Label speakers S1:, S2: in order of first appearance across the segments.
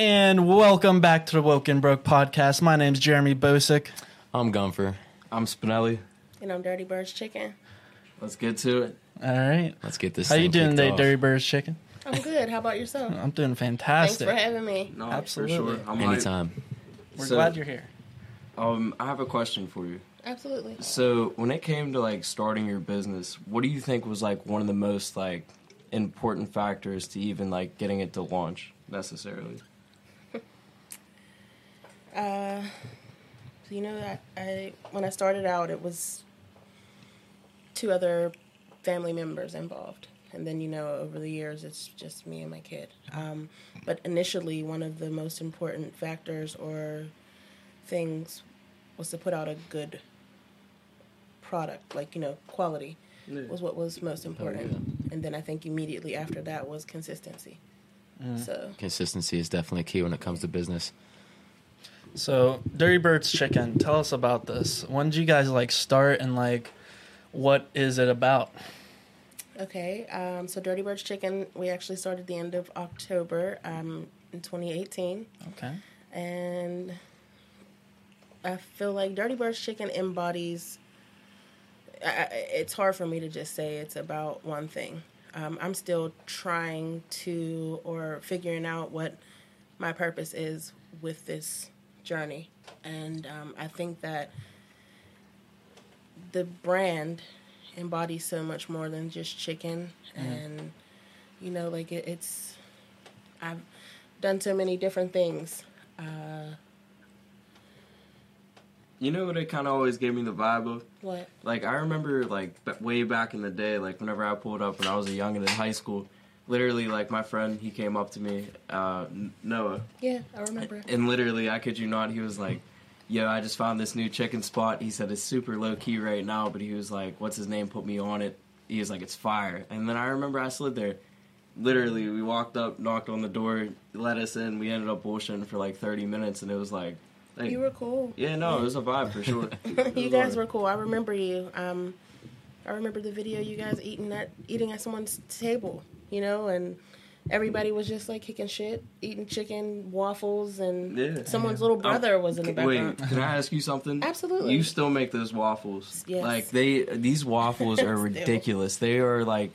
S1: and welcome back to the Woke and Broke podcast. My name's Jeremy Bosick.
S2: I'm Gumpher.
S3: I'm Spinelli.
S4: And I'm Dirty Bird's Chicken.
S3: Let's get to it.
S1: All right.
S2: Let's get this.
S1: How you doing
S2: kicked
S1: today,
S2: off.
S1: Dirty Birds Chicken?
S4: I'm good. How about yourself?
S1: I'm doing fantastic.
S4: Thanks
S1: fantastic.
S4: for having me.
S3: No,
S1: Absolutely.
S3: For sure. I'm hyped.
S2: Anytime.
S1: We're
S3: So-
S1: glad you're here.
S3: Um, I have a question for you.
S4: Absolutely.
S3: So, when it came to like starting your business, what do you think was like one of the most like important factors to even like getting it to launch necessarily?
S4: Uh, so you know, I, I when I started out, it was two other family members involved, and then you know, over the years, it's just me and my kid. Um, but initially, one of the most important factors or things was to put out a good product, like you know, quality was what was most important. And then I think immediately after that was consistency. So
S2: Consistency is definitely key when it comes to business.
S1: So, Dirty Birds Chicken, tell us about this. When did you guys like start and like what is it about?
S4: Okay, um, so Dirty Birds Chicken, we actually started the end of October um, in 2018.
S1: Okay.
S4: And I feel like Dirty Birds Chicken embodies, I, it's hard for me to just say it's about one thing. Um, I'm still trying to, or figuring out what my purpose is with this journey. And um, I think that the brand embodies so much more than just chicken and you know like it, it's i've done so many different things uh
S3: You know what it kind of always gave me the vibe of?
S4: what
S3: Like I remember like way back in the day, like whenever I pulled up when I was a youngin in high school, literally like my friend he came up to me, uh, Noah,
S4: yeah i remember
S3: And literally, I kid you not, he was like, "Yo, I just found this new chicken spot." He said it's super low key right now, but he was like, "What's his name? Put me on it." He was like, "It's fire." And then I remember I slid there. Literally, we walked up, knocked on the door, let us in. We ended up bullshitting for like thirty minutes, and it was like, like
S4: you were cool
S3: yeah, no, it was a vibe for sure.
S4: you guys were cool i remember you um i remember the video you guys eating at eating at someone's table you know and everybody was just like kicking shit eating chicken waffles and
S3: Yeah.
S4: someone's little brother was in the background.
S3: Wait, can I ask you something?
S4: Absolutely.
S3: You still make those waffles?
S4: Yes.
S3: Like they, these waffles are ridiculous. They are like,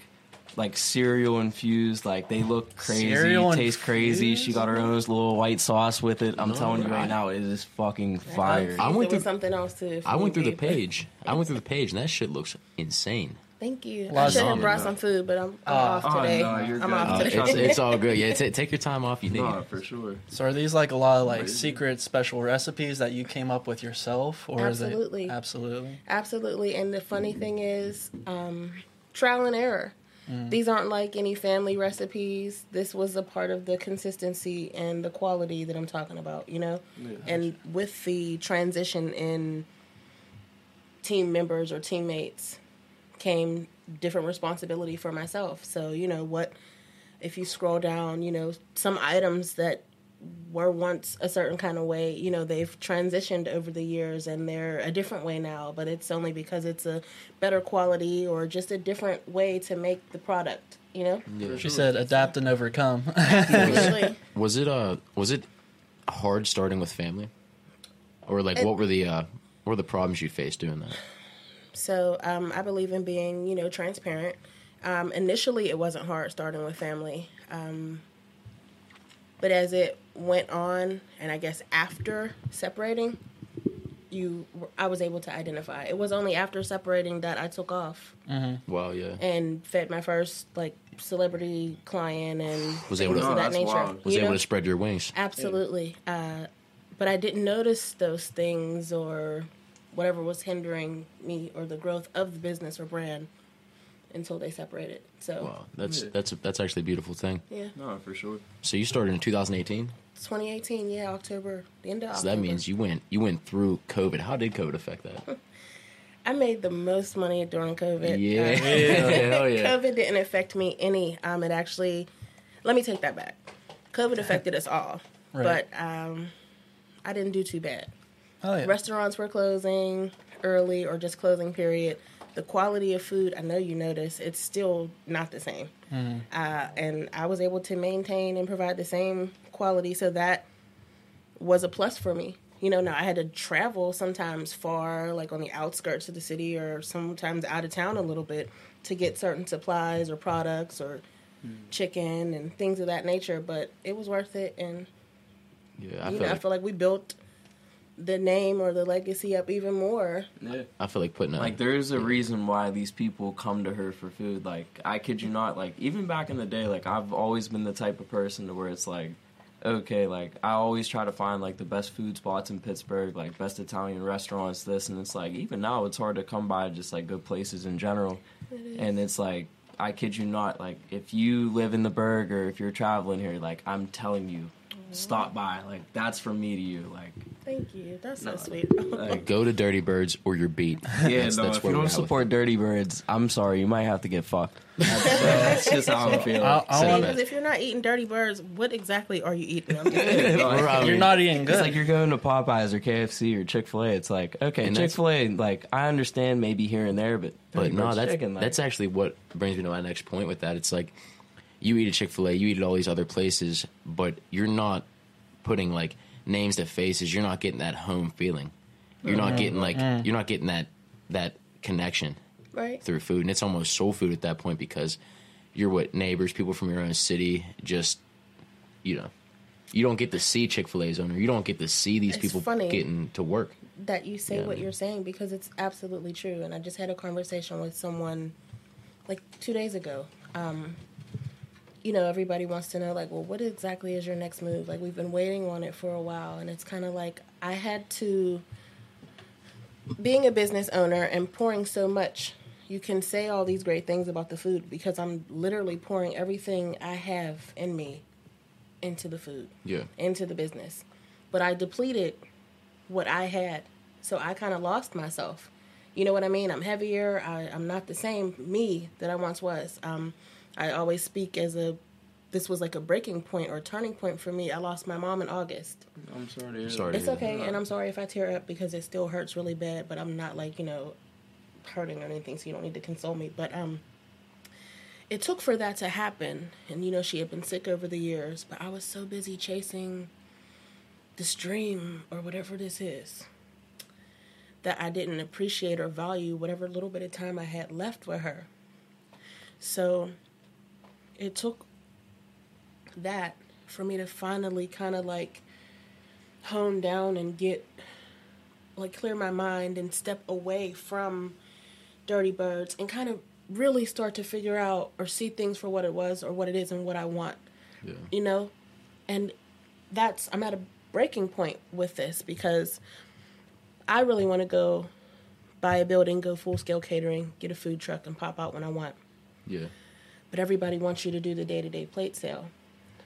S3: like cereal infused. Like they look crazy,
S1: Cereal
S3: taste crazy. She got her own little white sauce with it. I'm
S2: No,
S3: telling you right now, it is fucking fire.
S2: I
S4: It
S2: went through-
S4: something else too.
S2: I went through the page. I went through the page, and that shit looks insane.
S4: Thank you.
S1: Lot
S4: I should have brought some food, but I'm, I'm
S1: Oh.
S4: off
S3: Oh,
S4: today.
S3: no, you're
S4: I'm
S3: good.
S4: off
S3: Uh,
S4: today.
S2: It's, it's all good. Yeah, ta take your time off. You need.
S3: no, for sure.
S1: So, are these like a lot of like
S3: Crazy.
S1: secret special recipes that you came up with yourself, or
S4: Absolutely.
S1: is it absolutely?
S4: Absolutely. And the funny thing is, um, trial and error. These aren't like any family recipes. This was a part of the consistency and the quality that I'm talking about, you know? And with the transition in team members or teammates came different responsibility for myself. So, you know, what if you scroll down, you know, some items that were once a certain kind of way, you know, they've transitioned over the years and they're a different way now, but it's only because it's a better quality or just a different way to make the product, you know?
S1: She said, "Adapt and overcome."
S4: Absolutely.
S2: Was it uh was it hard starting with family, or like
S4: It-
S2: what were the uh what were the problems you faced doing that?
S4: So um, I believe in being, you know, transparent. Um, initially, it wasn't hard starting with family, um, but as it went on, and I guess after separating, you, I was able to identify. It was only after separating that I took off
S2: Wow! yeah.
S4: and fed my first like celebrity client and
S2: Was able
S4: things
S2: to-
S4: of
S3: Oh,
S4: that nature.
S3: wild.
S2: Was
S4: you
S2: able
S4: know?
S2: to spread your wings.
S4: Absolutely. Uh, but I didn't notice those things or whatever was hindering me or the growth of the business or brand until they separated. So,
S2: Wow, that's
S3: Yeah.
S2: that's that's actually a beautiful thing.
S4: yeah.
S3: No, for sure.
S2: So you started in 2018.
S4: 2018, yeah, October, the end of
S2: So
S4: October.
S2: that means you went you went through COVID. How did COVID affect that?
S4: I made the most money during COVID.
S2: Yeah,
S4: Uh,
S2: hell yeah.
S4: COVID didn't affect me any. Um, it actually, let me take that back. COVID affected us all,
S1: Right.
S4: but um, I didn't do too bad.
S1: Oh yeah.
S4: Restaurants were closing early or just closing period. The quality of food, I know you notice, it's still not the same. Uh, and I was able to maintain and provide the same quality. So that was a plus for me. You know, now I had to travel sometimes far, like on the outskirts of the city, or sometimes out of town a little bit to get certain supplies or products or chicken and things of that nature. But it was worth it, and
S2: Yeah, I
S4: you
S2: feel
S4: know, I feel like we built the name or the legacy up even more.
S3: Yeah.
S2: I feel like putting a,
S3: Like there's a reason why these people come to her for food. Like I kid you not, like even back in the day, like I've always been the type of person to where it's like, okay, like I always try to find like the best food spots in Pittsburgh, like best Italian restaurants, this and it's like even now it's hard to come by just like good places in general. And it's like I kid you not, like if you live in the Burgh or if you're traveling here, like I'm telling you, mm-hmm. stop by. Like that's from me to you. Like
S4: Thank you. That's so sweet.
S3: like
S2: go to Dirty Birds or you're beat.
S3: yeah,
S2: That's-
S3: no.
S2: that's
S3: if
S2: where
S3: you
S2: we're
S3: don't support Dirty Birds, I'm sorry, you might have to get fucked. That's, uh, that's just how I'm feeling.
S1: I, I
S2: Same
S1: want.
S4: Because if you're not eating dirty birds, what exactly are you eating? I'm just kidding.
S3: Like,
S1: You're not eating good.
S3: It's like you're going to Popeyes or KFC or Chick Fil A. It's like okay, Chick Fil A. Like I understand maybe here and there, but
S2: But no, that's
S3: chicken, like,
S2: that's actually what brings me to my next point with that. It's like you eat a Chick Fil A, you eat at all these other places, but you're not putting like names to faces. You're not getting that home feeling. You're not getting like you're not getting that that connection
S4: right?
S2: through food, and it's almost soul food at that point because you're what neighbors, people from your own city, just you know. You don't get to see Chick Fil A's owner. You don't get to see these
S4: It's
S2: people
S4: funny.
S2: getting to work.
S4: That you say
S2: Yeah.
S4: what you're saying because it's absolutely true. And I just had a conversation with someone like two days ago. Um, you know, everybody wants to know, like, well, what exactly is your next move? Like, we've been waiting on it for a while. And it's kind of like I had to, being a business owner and pouring so much, you can say all these great things about the food because I'm literally pouring everything I have in me into the food
S2: Yeah,
S4: into the business. But I depleted what I had. So I kind of lost myself. You know what I mean? I'm heavier. I, I'm not the same me that I once was. Um, I always speak as a, this was like a breaking point or turning point for me. I lost my mom in August.
S3: I'm sorry. To hear
S2: Sorry
S3: that.
S2: to
S4: It's
S2: hear
S4: okay. And I'm sorry if I tear up because it still hurts really bad, but I'm not like, you know, hurting or anything, so you don't need to console me. But um, it took for that to happen. And, you know, she had been sick over the years, but I was so busy chasing this dream or whatever this is that I didn't appreciate or value whatever little bit of time I had left with her. So it took that for me to finally kind of like hone down and get like clear my mind and step away from dirty birds and kind of really start to figure out or see things for what it was or what it is and what I want
S2: yeah.
S4: you know and that's i'm at a breaking point with this because i really want to go buy a building go full scale catering get a food truck and pop out when i want
S2: yeah.
S4: But everybody wants you to do the day-to-day plate sale.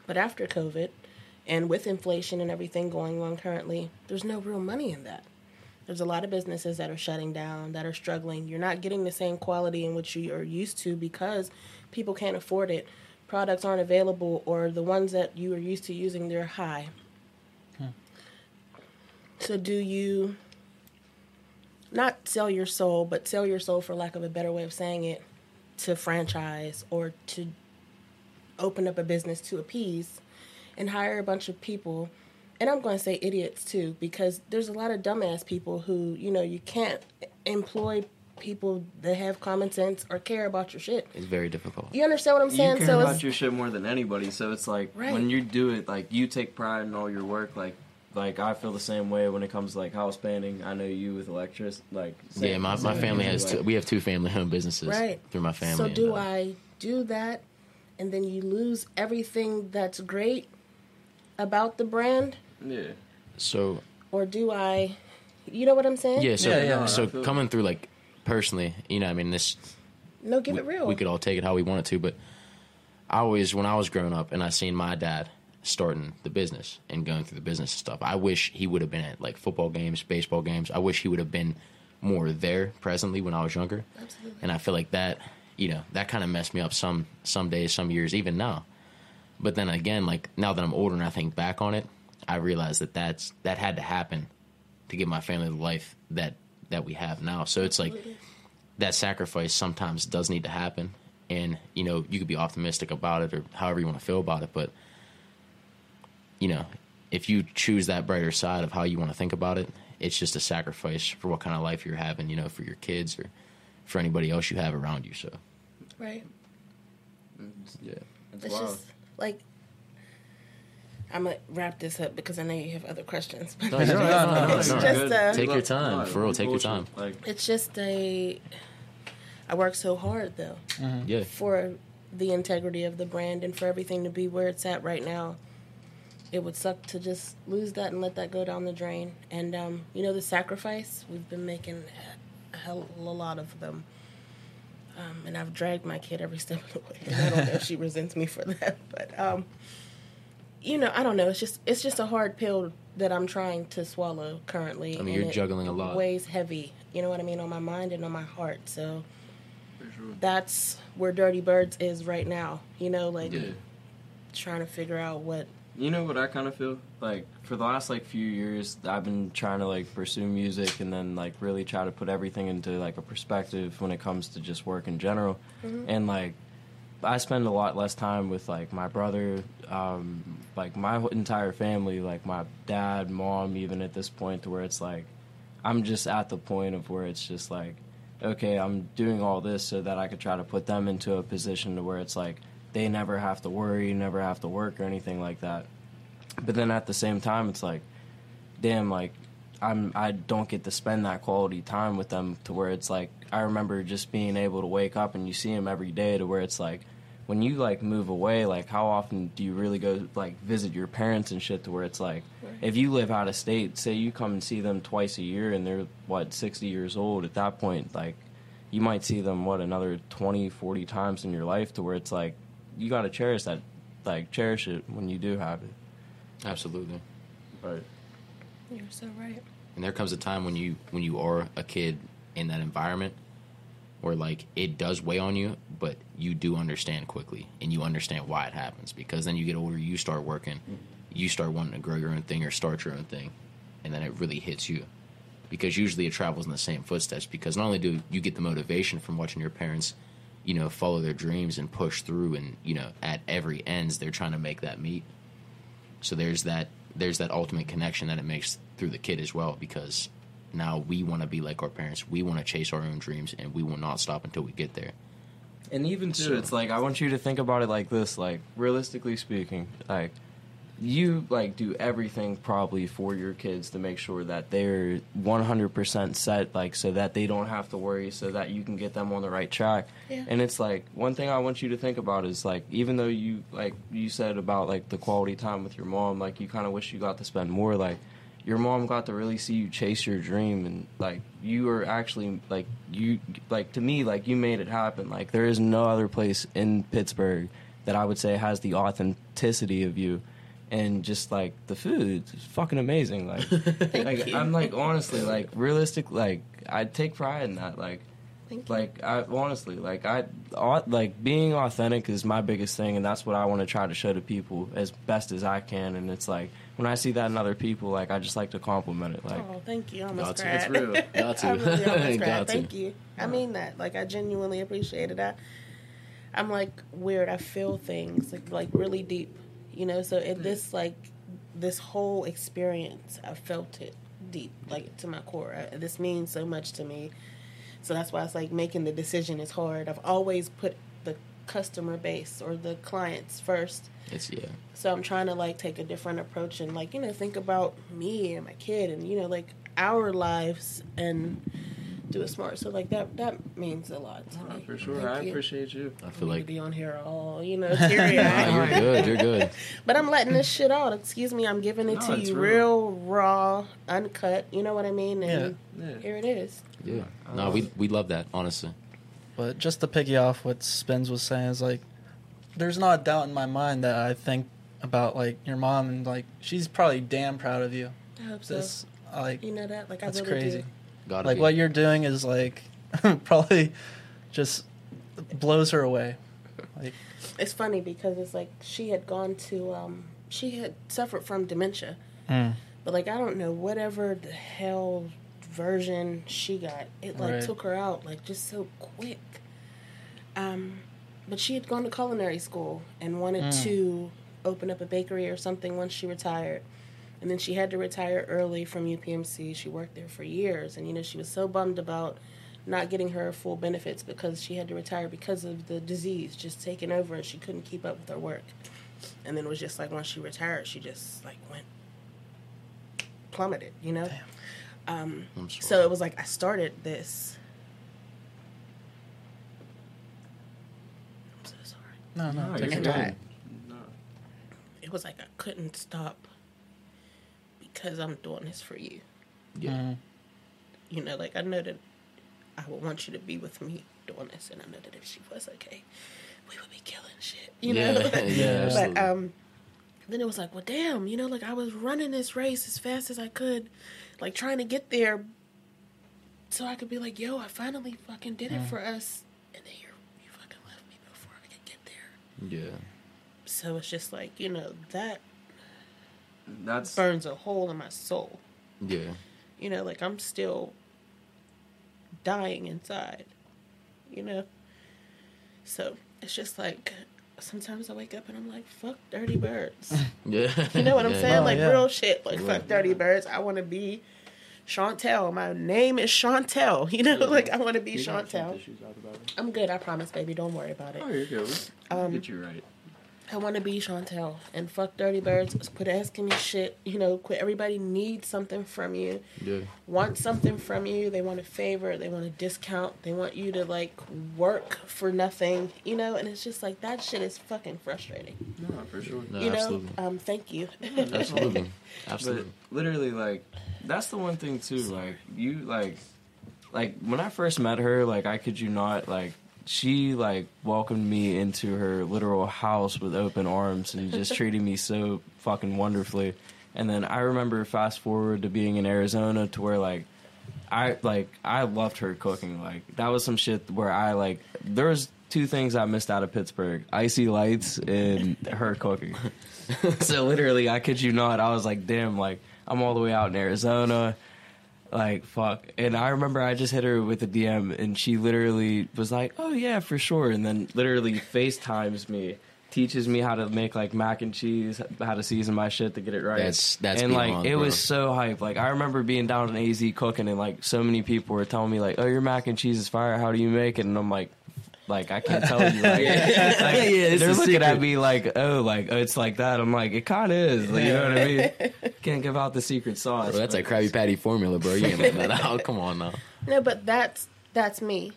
S4: But after covid and with inflation and everything going on currently there's no real money in that. There's a lot of businesses that are shutting down that are struggling. You're not getting the same quality in which you are used to because people can't afford it. Products aren't available or the ones that you are used to using they're high. Hmm. So do you not sell your soul but sell your soul for lack of a better way of saying it to franchise or to open up a business to appease and hire a bunch of people and i'm going to say idiots too because there's a lot of dumbass people who you know you can't employ people that have common sense or care about your shit
S2: It's very difficult.
S4: you understand what i'm saying?
S3: You
S4: saying
S3: care
S4: so
S3: about
S4: it's
S3: your shit more than anybody, so it's like
S4: Right.
S3: when you do it, like you take pride in all your work. Like, like I feel the same way when it comes to like house painting. I know you with electric, like
S2: Yeah, my, my family has
S3: like,
S2: two, we have two family owned businesses
S4: right
S2: through my family.
S4: so
S2: and,
S4: do
S2: uh,
S4: i do that and then you lose everything that's great about the brand
S3: Yeah,
S2: So
S4: or do i you know what i'm saying
S2: yeah, so
S1: Yeah, yeah.
S2: so coming through like personally, you know, I mean this
S4: no give
S2: we,
S4: it real
S2: we could all take it how we wanted to, but I always when I was growing up and I seen my dad starting the business and going through the business and stuff, I wish he would have been at like football games, baseball games. I wish he would have been more there presently when I was younger.
S4: Absolutely.
S2: And I feel like that, you know, that kind of messed me up some some days, some years, even now. But then again, like now that I'm older and I think back on it, I realize that that's that had to happen to give my family the life that that we have now. So it's like that sacrifice sometimes does need to happen, and you know you could be optimistic about it or however you want to feel about it, but you know, if you choose that brighter side of how you want to think about it, it's just a sacrifice for what kind of life you're having, you know, for your kids or for anybody else you have around you. So,
S4: Right.
S2: yeah.
S3: It's,
S4: It's
S3: wild.
S4: just like I'm gonna wrap this up because I know you have other questions. But
S2: No.
S1: No, no, no,
S4: it's
S1: no.
S4: just
S3: good.
S4: uh,
S2: Take your time. For real, take your time.
S4: It's just a. I work so hard though
S2: Yeah.
S4: for the integrity of the brand and for everything to be where it's at right now. It would suck to just lose that and let that go down the drain. And um, you know the sacrifice we've been making a hell a lot of them. Um, and I've dragged my kid every step of the way. And I don't know if she resents me for that, but um, you know, I don't know. It's just it's just a hard pill that I'm trying to swallow currently.
S2: I mean, you're juggling a lot.
S4: Weighs heavy. You know what I mean on my mind and on my heart. So
S3: sure.
S4: that's where Dirty Birds is right now. You know, like
S3: Yeah.
S4: trying to figure out what.
S3: You know what I kind of feel? Like for the last like few years I've been trying to like pursue music and then like really try to put everything into like a perspective when it comes to just work in general. And like I spend a lot less time with like my brother um like my entire family like my dad mom even at this point to where it's like I'm just at the point of where it's just like okay I'm doing all this so that I could try to put them into a position to where it's like they never have to worry, never have to work or anything like that. But then at the same time, it's like, damn, like I'm I don't get to spend that quality time with them to where it's like I remember just being able to wake up and you see them every day to where it's like when you like move away, like how often do you really go like visit your parents and shit to where it's like if you live out of state, say you come and see them twice a year and they're what 60 years old at that point, like you might see them what another 20 40 times in your life to where it's like you got to cherish that like cherish it when you do have it
S2: Absolutely.
S3: but
S4: You're so right.
S2: And there comes a time when you when you are a kid in that environment where like it does weigh on you, but you do understand quickly and you understand why it happens because then you get older, you start working, you start wanting to grow your own thing or start your own thing, and then it really hits you. Because usually it travels in the same footsteps because not only do you get the motivation from watching your parents, you know, follow their dreams and push through and, you know, at every ends they're trying to make that meet. So there's that there's that ultimate connection that it makes through the kid as well because now we want to be like our parents. We want to chase our own dreams and we will not stop until we get there.
S3: And even too, it's like I want you to think about it like this: like realistically speaking, like you like do everything probably for your kids to make sure that they're 100% set, like so that they don't have to worry, so that you can get them on the right track.
S4: Yeah.
S3: And it's like one thing I want you to think about is like even though you like you said about like the quality time with your mom, like you kind of wish you got to spend more, like your mom got to really see you chase your dream and like you were actually like you like to me like you made it happen like there is no other place in pittsburgh that i would say has the authenticity of you and just like the food is fucking amazing like, like
S4: you.
S3: i'm like honestly like realistic like i take pride in that like
S4: Thank you.
S3: like I honestly like I like being authentic is my biggest thing and that's what I want to try to show to people as best as I can and it's like when I see that in other people like I just like to compliment it like
S4: oh, thank you. I almost
S2: Got to. It's real. Got to.
S4: I really almost cried.
S2: Got to.
S4: Thank you. I mean that. Like I genuinely appreciate it. I, I'm like weird. I feel things like like really deep. You know. So in this mm-hmm. like this whole experience, I felt it deep, like to my core. I, this means so much to me. So that's why it's like making the decision is hard. I've always put the customer base or the clients first.
S2: It's yeah.
S4: So I'm trying to like take a different approach and like you know think about me and my kid and you know like our lives and do it smart. So like that that means a lot to me.
S3: for sure
S4: Thank
S3: I
S4: you.
S3: appreciate you
S2: I
S4: I
S2: feel
S4: need to
S2: like
S4: be on here all you know teary eyed.
S2: you're good. You're good.
S4: But I'm letting this shit out. Excuse me, I'm giving it
S3: No,
S4: to you
S3: real.
S4: real raw, uncut. You know what I mean? And
S3: yeah
S4: here it is.
S2: Yeah. No, we we love that honestly.
S1: But just to piggy off what Spence was saying is like, there's not a doubt in my mind that I think about like your mom and like she's probably damn proud of you.
S4: I hope so.
S1: This like
S4: you know that? Like I
S1: that's
S4: really
S1: crazy.
S4: do.
S2: Gotta
S1: Like
S2: be.
S1: what you're doing is like probably just blows her away. Like
S4: It's funny because it's like she had gone to um she had suffered from dementia.
S1: mm,
S4: But like I don't know, whatever the hell version she got, it like
S1: Right.
S4: took her out like just so quick. Um but she had gone to culinary school and wanted
S1: Mm.
S4: to open up a bakery or something once she retired. And then she had to retire early from UPMC. She worked there for years. And, you know, she was so bummed about not getting her full benefits because she had to retire because of the disease just taking over and she couldn't keep up with her work. And then it was just like once she retired, she just like went plummeted, you know? Um,
S2: I'm sorry.
S4: so it was like I started this. I'm so sorry.
S1: No, no,
S3: No, you're
S1: your
S3: No.
S4: It was like I couldn't stop because I'm doing this for you.
S2: yeah.
S1: Mhm.
S4: You know, like I know that I would want you to be with me doing this, and I know that if she was okay, we would be killing shit. You
S2: yeah,
S4: know.
S2: yeah,
S4: but um, then it was like, well, damn, you know, like I was running this race as fast as I could, like trying to get there, so I could be like, yo, I finally fucking did it for us, and then you you fucking left me before I could get there.
S2: yeah.
S4: So it's just like you know that
S3: That's
S4: burns a hole in my soul.
S2: Yeah.
S4: You know, like I'm still dying inside. You know? So it's just like sometimes I wake up and I'm like, fuck dirty birds.
S2: Yeah.
S4: You know what I'm
S2: Yeah.
S4: saying?
S1: Oh,
S4: like
S1: yeah.
S4: real shit. Like
S2: Right.
S4: fuck dirty birds. I wanna be Shauntel. My name is Shauntel. You know, like I wanna be
S3: You
S4: Shauntel.
S3: tissues out about it.
S4: I'm good, I promise, baby. Don't worry about it.
S3: Oh, you're good. We'll
S4: Um,
S3: get you right.
S4: I want to be Shauntel and fuck dirty birds. Quit asking me shit. You know, quit. Everybody needs something from you.
S2: Yeah.
S4: Want something from you. They want a favor. They want a discount. They want you to like work for nothing. You know, and it's just like that shit is fucking frustrating.
S3: No, for sure.
S2: No,
S4: you know. Um. Thank you.
S2: Absolutely. absolutely.
S3: But literally, like, that's the one thing too. Like, you like, like when I first met her, like, I could you not, like, she like welcomed me into her literal house with open arms and just treated me so fucking wonderfully. And then I remember fast forward to being in Arizona to where like. I like I loved her cooking. Like that was some shit where I like there was two things I missed out of Pittsburgh: IC Lights and her cooking. so literally, I kid you not, I was like, damn, like I'm all the way out in Arizona. Like fuck, and I remember I just hit her with a DM, and she literally was like, "Oh yeah, for sure," and then literally FaceTimes me, teaches me how to make like mac and cheese, how to season my shit to get it right.
S2: That's- that's
S3: and like it
S2: bro.
S3: was so hype. Like I remember being down in AZ cooking, and like so many people were telling me like, "Oh, your mac and cheese is fire. How do you make it?" And I'm like, like I can't tell you. Like, like,
S2: it's
S3: they're
S2: a
S3: looking at
S2: secret.
S3: me like, "Oh, like oh, it's like that." I'm like, it kind of is. Like, you know what I mean? Can't give out the secret sauce.
S2: Bro, that's a Krabby Patty formula, bro. You ain't letting that out. Come on now.
S4: no, but that's that's me,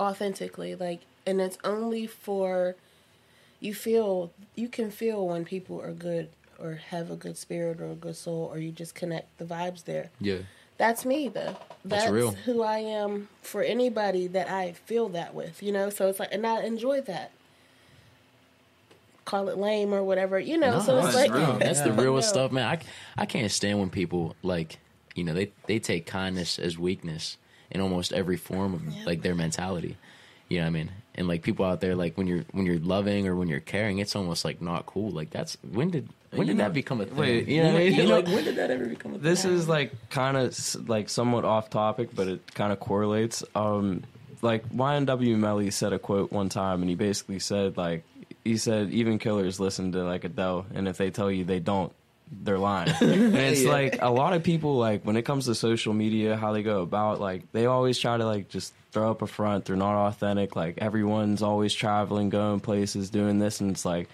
S4: authentically. Like, and it's only for you feel you can feel when people are good or have a good spirit or a good soul or you just connect the vibes there.
S2: Yeah.
S4: That's me though.
S2: That's
S4: That's,
S2: real.
S4: who I am for anybody that I feel that with, you know? So it's like and I enjoy that. Call it lame or whatever, you know.
S2: No,
S4: so it's like
S3: real.
S2: That's the realest stuff, man. I, I can't stand when people like, you know, they they take kindness as weakness in almost every form of
S4: Yeah.
S2: like their mentality. You know what I mean? And like people out there, like when you're when you're loving or when you're caring, it's almost like not cool. Like that's when did when did that become a thing?
S3: wait,
S2: you know what I mean?
S3: know-
S2: like when did that ever become a thing?
S3: This is like kind of like somewhat off topic, but it kind of correlates. Um, like YNW Melly said a quote one time, and he basically said like he said even killers listen to like Adele, and if they tell you they don't, they're lying. and it's
S2: Yeah.
S3: like a lot of people like when it comes to social media, how they go about like they always try to like just throw up a front. They're not authentic. Like everyone's always traveling, going places, doing this, and it's like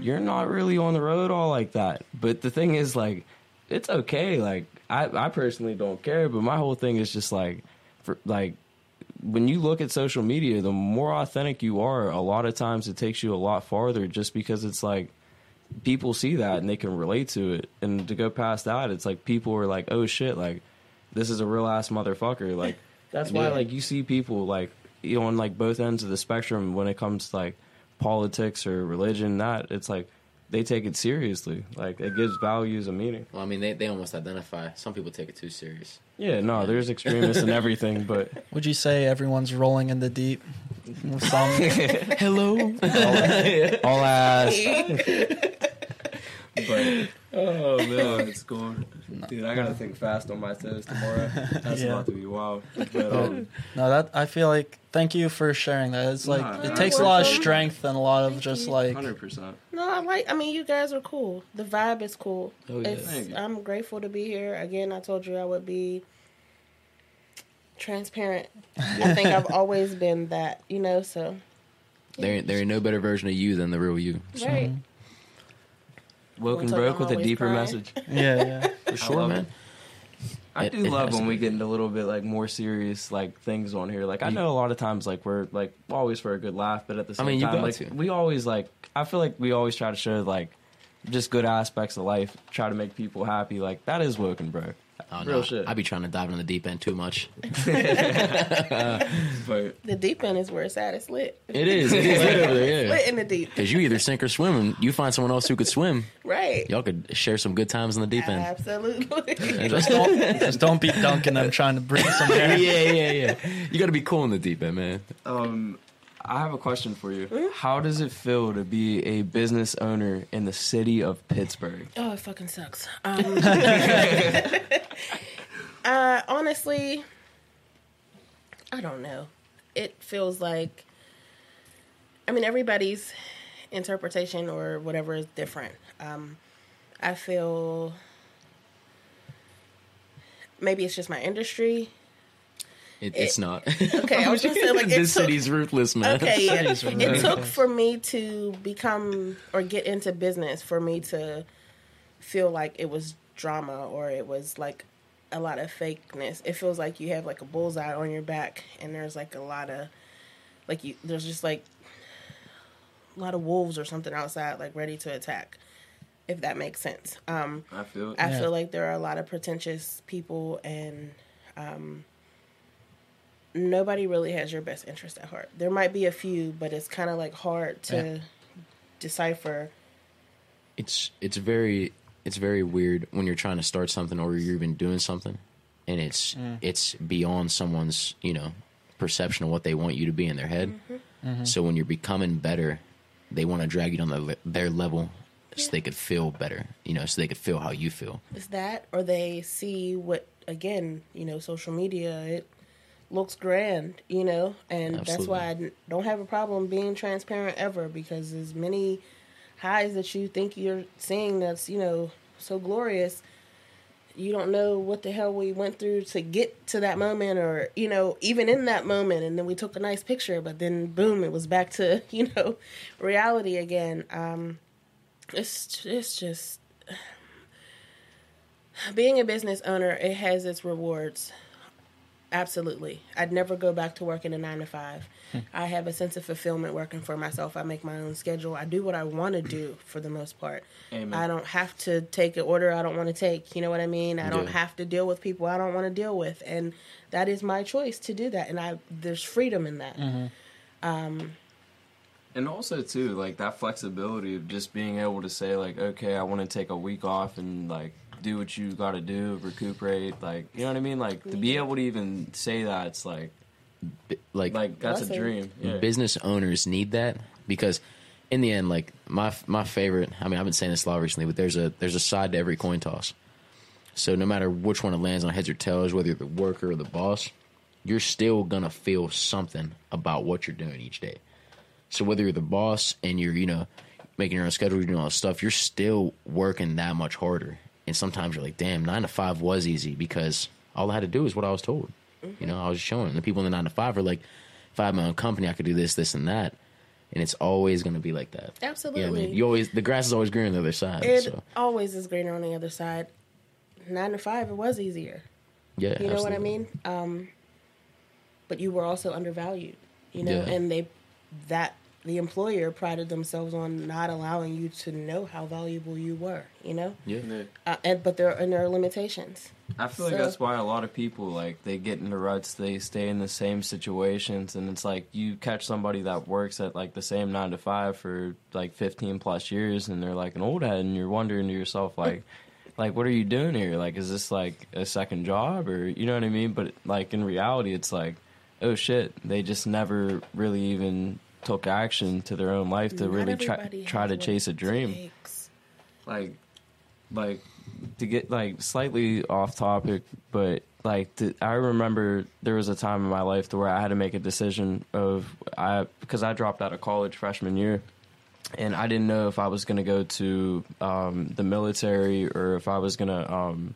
S3: you're not really on the road all like that. But the thing is, like, it's okay. Like, I, I personally don't care, but my whole thing is just like, for like, when you look at social media, the more authentic you are, a lot of times it takes you a lot farther just because it's like people see that and they can relate to it. And to go past that, it's like people are like, oh shit, like, this is a real ass motherfucker. Like, that's why,
S2: Yeah.
S3: like, you see people like, you know, on like both ends of the spectrum when it comes to like politics or religion, not. it's like they take it seriously. Like it gives values a meaning.
S2: Well, I mean, they, they almost identify. Some people take it too serious.
S3: Yeah, no, there's extremists and everything, but
S1: Would you say everyone's rolling in the deep? With some,
S2: Hello.
S3: all ass. but Oh man, it's cool, dude. I gotta think fast on my toes tomorrow. That's
S1: Yeah.
S3: about to be wild. But um,
S1: No, that I feel like. Thank you for sharing that. It's like
S3: Nah,
S1: it
S3: you're
S1: takes a lot of strength and a lot of just like
S3: hundred percent.
S4: No, I like. I mean, you guys are cool. The vibe is cool.
S2: Oh, yeah.
S4: It's,
S3: Thank you.
S4: I'm grateful to be here. Again, I told you I would be transparent. I think I've always been that, you know. So
S2: There, ain't- there ain't no better version of you than the real you.
S4: right.
S3: Woken
S4: Until
S3: broke
S4: I'm
S3: with a
S4: always
S3: deeper
S4: crying.
S3: message.
S1: yeah, yeah.
S2: For sure,
S3: love
S2: man.
S3: it. I
S2: It-
S3: do
S2: it
S3: love
S2: has
S3: when
S2: to
S3: we get into a little bit like more serious like things on here. Like I know a lot of times like we're like always for a good laugh, but at the same
S2: mean, you
S3: time
S2: got
S3: like
S2: to.
S3: we always like I feel like we always try to show like just good aspects of life, try to make people happy. Like that is woken, bro.
S2: Oh,
S3: Real
S2: no,
S3: shit.
S2: I be trying to dive in the deep end too much.
S3: But
S4: The deep end is where it's at. It's lit.
S2: It is. It is lit over yeah.
S4: Lit in the deep.
S2: Because you either sink or swim, and you find someone else who could swim.
S4: Right.
S2: Y'all could share some good times in the deep end.
S4: Absolutely.
S1: Just don't, just don't be dunking them trying to bring some
S2: yeah,
S1: air.
S2: yeah, yeah. You got to be cool in the deep end, man.
S3: um I have a question for you.
S4: Hmm?
S3: How does it feel to be a business owner in the city of Pittsburgh?
S4: Oh, it fucking sucks. Um, uh, honestly, I don't know. It feels like, I mean, everybody's interpretation or whatever is different. Um, I feel maybe it's just my industry.
S2: It, it's not.
S4: Okay, I was just saying, like,
S2: this
S4: took-
S2: city's ruthless, man.
S4: Okay, yeah. It took for me to become or get into business for me to feel like it was drama or it was like a lot of fakeness. It feels like you have like a bullseye on your back and there's like a lot of like you there's just like a lot of wolves or something outside like ready to attack. If that makes sense. Um
S3: I feel.
S4: I
S1: Yeah.
S4: feel like there are a lot of pretentious people and um, nobody really has your best interest at heart. There might be a few, but it's kind of like hard to
S2: Yeah.
S4: decipher.
S2: it's it's very it's very weird when you're trying to start something or you're even doing something and it's mm. it's beyond someone's you know perception of what they want you to be in their head mm-hmm. Mm-hmm. so when you're becoming better they want to drag you down the, their level so they could feel better you know so they could feel how you feel
S4: Is that, or they see what again, you know, social media. It looks grand, you know, and that's why I don't have a problem being transparent ever because as many highs that you think you're seeing that's you know so glorious you don't know what the hell we went through to get to that moment or you know even in that moment. And then we took a nice picture but then boom it was back to you know reality again. Um it's it's just being a business owner it has its rewards absolutely. I'd never go back to working a nine to five. Hmm. I have a sense of fulfillment working for myself. I make my own schedule. I do what i want to do for the most part.
S3: Amen.
S4: i don't have to take an order i don't want to take you know what i mean? I don't have to deal with people i don't want to deal with and that is my choice to do that and i there's freedom in that. Mm-hmm.
S3: Um, and also too, like that flexibility of just being able to say like, okay, I want to take a week off and like do what you got to do, recuperate, like you know what I mean. Like to be able to even say that, it's like
S2: B- like,
S3: like that's a dream. Yeah.
S2: business owners need that because in the end like my my favorite i mean i've been saying this a lot recently but there's a there's a side to every coin toss so no matter which one it lands on heads or tails whether you're the worker or the boss you're still gonna feel something about what you're doing each day so whether you're the boss and you're you know making your own schedule you're doing all this stuff you're still working that much harder and sometimes you're like damn nine to five was easy because all i had to do is what i was told you know i was showing and the people in the nine to five are like if i had my own company i could do this this and that and it's always going to be like that.
S4: Absolutely.
S2: Yeah, I mean, you always the grass is always greener on the other side.
S4: it
S2: so
S4: always is greener on the other side nine to five it was easier
S2: yeah,
S4: You know what I mean? Um, but you were also undervalued, you know,
S2: Yeah.
S4: and they that the employer prided themselves on not allowing you to know how valuable you were, you know.
S2: Yeah,
S3: Yeah.
S4: Uh, and but there and there are limitations.
S3: I feel like that's why a lot of people like they get into ruts. They stay in the same situations, and it's like you catch somebody that works at like the same nine to five for like fifteen plus years, and they're like an old head, and you're wondering to yourself like, like what are you doing here? Like, is this like a second job, or you know what I mean? But like in reality, it's like, oh shit, they just never really even took action to their own life to
S4: Not
S3: really try try to chase a dream.
S4: takes.
S3: Like like to get like slightly off topic, but like to, I remember there was a time in my life to where I had to make a decision of I because I dropped out of college freshman year, and I didn't know if I was gonna go to um, the military or if I was gonna um,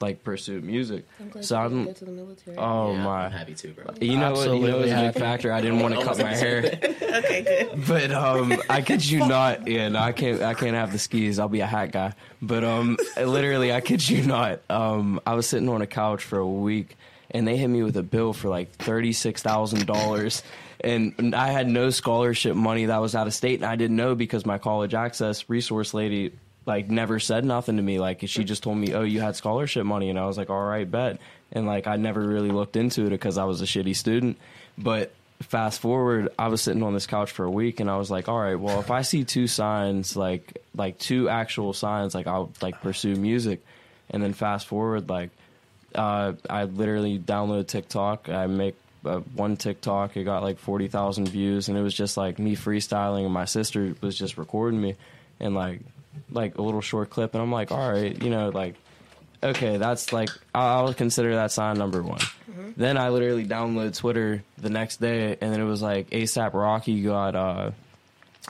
S3: like pursue music.
S4: I'm glad
S3: So
S4: you
S3: I'm-
S4: didn't go to the military.
S3: Oh
S2: Yeah,
S3: my!
S2: I'm happy too, bro.
S3: You know what? You know what was a big factor. I didn't want to cut my hair.
S4: okay, good.
S3: But um, I kid you not. Yeah, no, I can't. I can't have the skis. I'll be a hat guy. But um, literally, I kid you not. Um, I was sitting on a couch for a week, and they hit me with a bill for like thirty six thousand dollars. And I had no scholarship money that was out of state, and I didn't know because my college access resource lady like never said nothing to me. Like she just told me, "Oh, you had scholarship money," and I was like, "All right, bet." And like I never really looked into it because I was a shitty student. But fast forward, I was sitting on this couch for a week, and I was like, "All right, well, if I see two signs, like like two actual signs, like I'll like pursue music." And then fast forward, like uh, I literally download TikTok. I make uh, one TikTok. It got like forty thousand views, and it was just like me freestyling, and my sister was just recording me, and like like a little short clip. And I'm like, all right, you know, like okay, that's like I'll consider that sign number one. Then I literally download Twitter the next day, and then it was like ASAP Rocky got uh,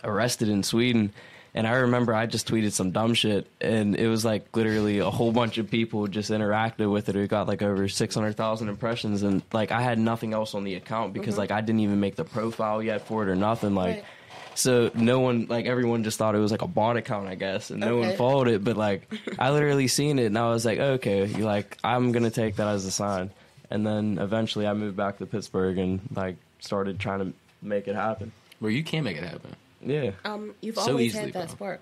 S3: arrested in Sweden. And I remember I just tweeted some dumb shit, and it was like literally a whole bunch of people just interacted with it. It got like over six hundred thousand impressions, and like I had nothing else on the account because like I didn't even make the profile yet for it or nothing. Like,
S4: Right.
S3: So no one like everyone just thought it was like a bot account, I guess, and no one followed it. But like I literally seen it, and I was like, okay, you like I'm gonna take that as a sign. And then eventually I moved back to Pittsburgh and like started trying to make it happen.
S2: Well, you can make it happen.
S3: Yeah.
S4: Um, you've
S2: So
S4: always
S2: easily,
S4: had that
S2: bro.
S4: spark.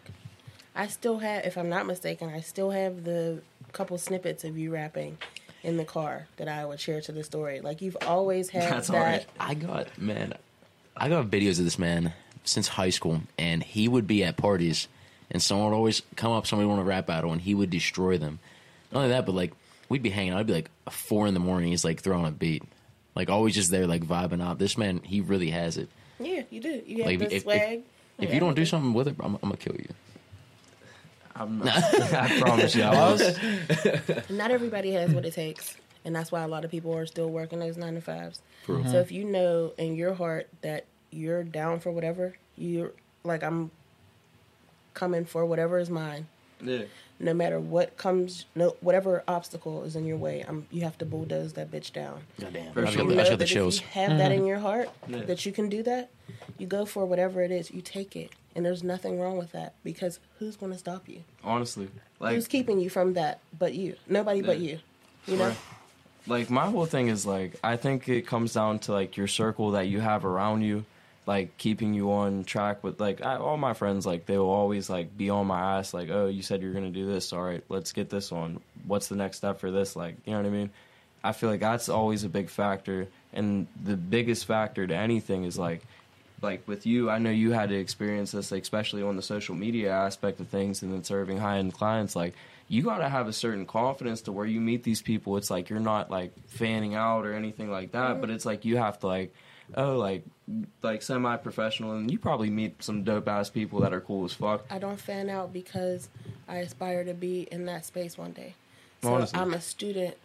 S4: I still have, if I'm not mistaken, I still have the couple snippets of you rapping in the car that I would share to the story. Like you've always had
S3: That's
S4: that.
S3: alright.
S2: I got man, I got videos of this man since high school, and he would be at parties, and someone would always come up, somebody want to rap battle, and he would destroy them. Not only that, but like we'd be hanging out, it'd be like four in the morning. He's like throwing a beat, like always just there, like vibing out. This man, he really has it.
S4: Yeah, you do. You have
S2: Like
S4: the
S2: if, if,
S4: swag.
S2: if you don't do something with it, I'm, I'm gonna kill you.
S3: I'm not, I promise you. I
S1: I
S3: was.
S1: was,
S4: Not everybody has what it takes, and that's why a lot of people are still working those nine to fives. So if you know in your heart that you're down for whatever, you're like I'm coming for whatever is mine.
S3: Yeah.
S4: No matter what comes, no whatever obstacle is in your way, I'm, you have to bulldoze that bitch down.
S2: Goddamn,
S3: For sure.
S4: You
S2: the- I got the chills.
S4: if you have that in mm-hmm. your heart,
S3: Yeah.
S4: that you can do that, you go for whatever it is. You take it, and there's nothing wrong with that because who's going to stop you?
S3: Honestly, like
S4: who's keeping you from that? But you, nobody but you. You know.
S3: Right. like my whole thing is like I think it comes down to like your circle that you have around you, like keeping you on track with like I, all my friends like they will always like be on my ass like oh you said you're gonna do this all right let's get this on what's the next step for this like you know what I mean I feel like that's always a big factor and the biggest factor to anything is like like with you, I know you had to experience this, like, especially on the social media aspect of things, and then serving high end clients. Like, you got to have a certain confidence to where you meet these people. It's like you're not like fanning out or anything like that, but it's like you have to like, oh, like, like semi professional, and you probably meet some dope ass people that are cool as fuck.
S4: I don't fan out because I aspire to be in that space one day. So
S3: Honestly.
S4: I'm a student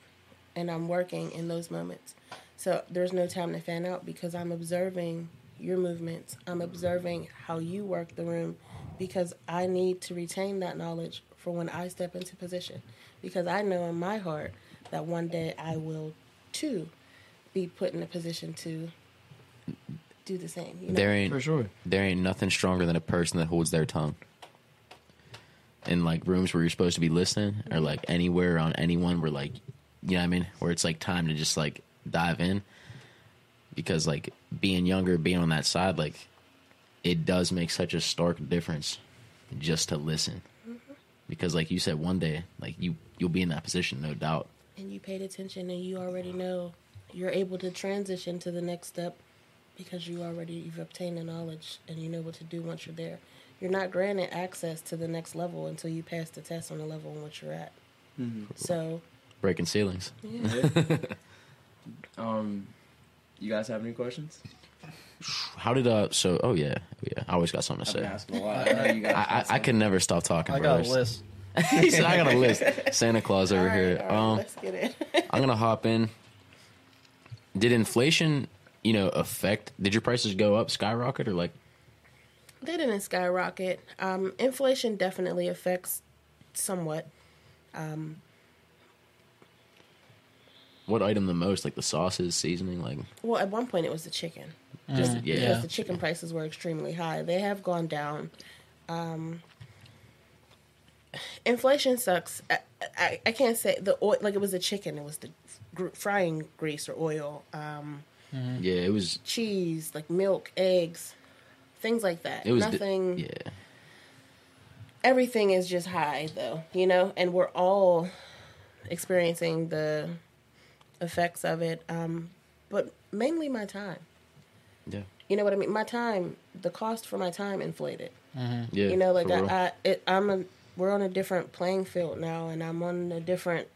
S4: and I'm working in those moments. So there's no time to fan out because I'm observing your movements. I'm observing how you work the room because I need to retain that knowledge for when I step into position. Because I know in my heart that one day I will too be put in a position to do the same. You know?
S2: There ain't
S3: For sure.
S2: there ain't nothing stronger than a person that holds their tongue. In like rooms where you're supposed to be listening, or like anywhere on anyone where like, you know what I mean, where it's like time to just like dive in. Because like being younger, being on that side, like it does make such a stark difference just to listen. Mm-hmm. Because like you said, one day, like you you'll be in that position, no doubt.
S4: and you paid attention and you already know you're able to transition to the next step because you already you've obtained the knowledge and you know what to do once you're there you're not granted access to the next level until you pass the test on the level in which you're at so
S2: Breaking ceilings.
S4: yeah.
S3: Um, you guys have any questions?
S2: How did uh? So oh yeah, oh, yeah. I always got something to say.
S3: asking a lot. I know you guys.
S2: I, I, I can never stop talking.
S1: I
S2: bro.
S1: got a list.
S2: he said, I got a list. Santa Claus over
S4: All right,
S2: here.
S4: all right,
S2: um,
S4: let's get it.
S2: I'm gonna hop in. Did inflation, you know, affect? Did your prices go up, skyrocket, or like?
S4: they didn't skyrocket. Um, inflation definitely affects somewhat.
S2: Um, what item the most? Like the sauces, seasoning, like
S4: Well, at one point it was the chicken, just
S2: yeah.
S4: because the chicken prices were extremely high. They have gone down. Um, inflation sucks. I, I, I can't say the oil like it was the chicken. It was the gr- frying grease or oil, um,
S2: yeah, it was.
S4: cheese, like milk, eggs, things like that.
S2: It was. di-
S4: nothing.
S2: yeah,
S4: everything is just high though you know and we're all experiencing the effects of it um but mainly my time
S2: yeah,
S4: you know what i mean my time the cost for my time inflated
S2: yeah.
S4: you know like i, I it, i'm a we're on a different playing field now and i'm on a different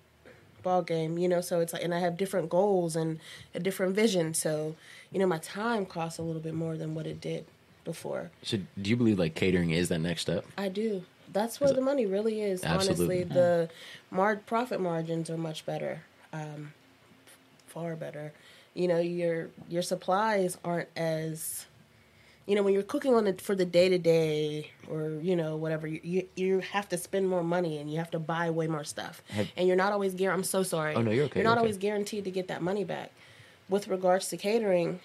S4: ball game you know so it's like and i have different goals and a different vision so you know my time costs a little bit more than what it did before
S2: So, do you believe like catering is that next step?
S4: I do. That's where the money really is.
S2: Absolutely.
S4: Honestly, the mar- profit margins are much better, um, far better. You know, your your supplies aren't as, you know, when you're cooking on it for the day to day or you know whatever, you, you you have to spend more money and you have to buy way more stuff,
S2: Have-
S4: and you're not always guaranteed. I'm so sorry.
S2: Oh, no, you're okay,
S4: You're not
S2: you're okay.
S4: always guaranteed to get that money back. With regards to catering,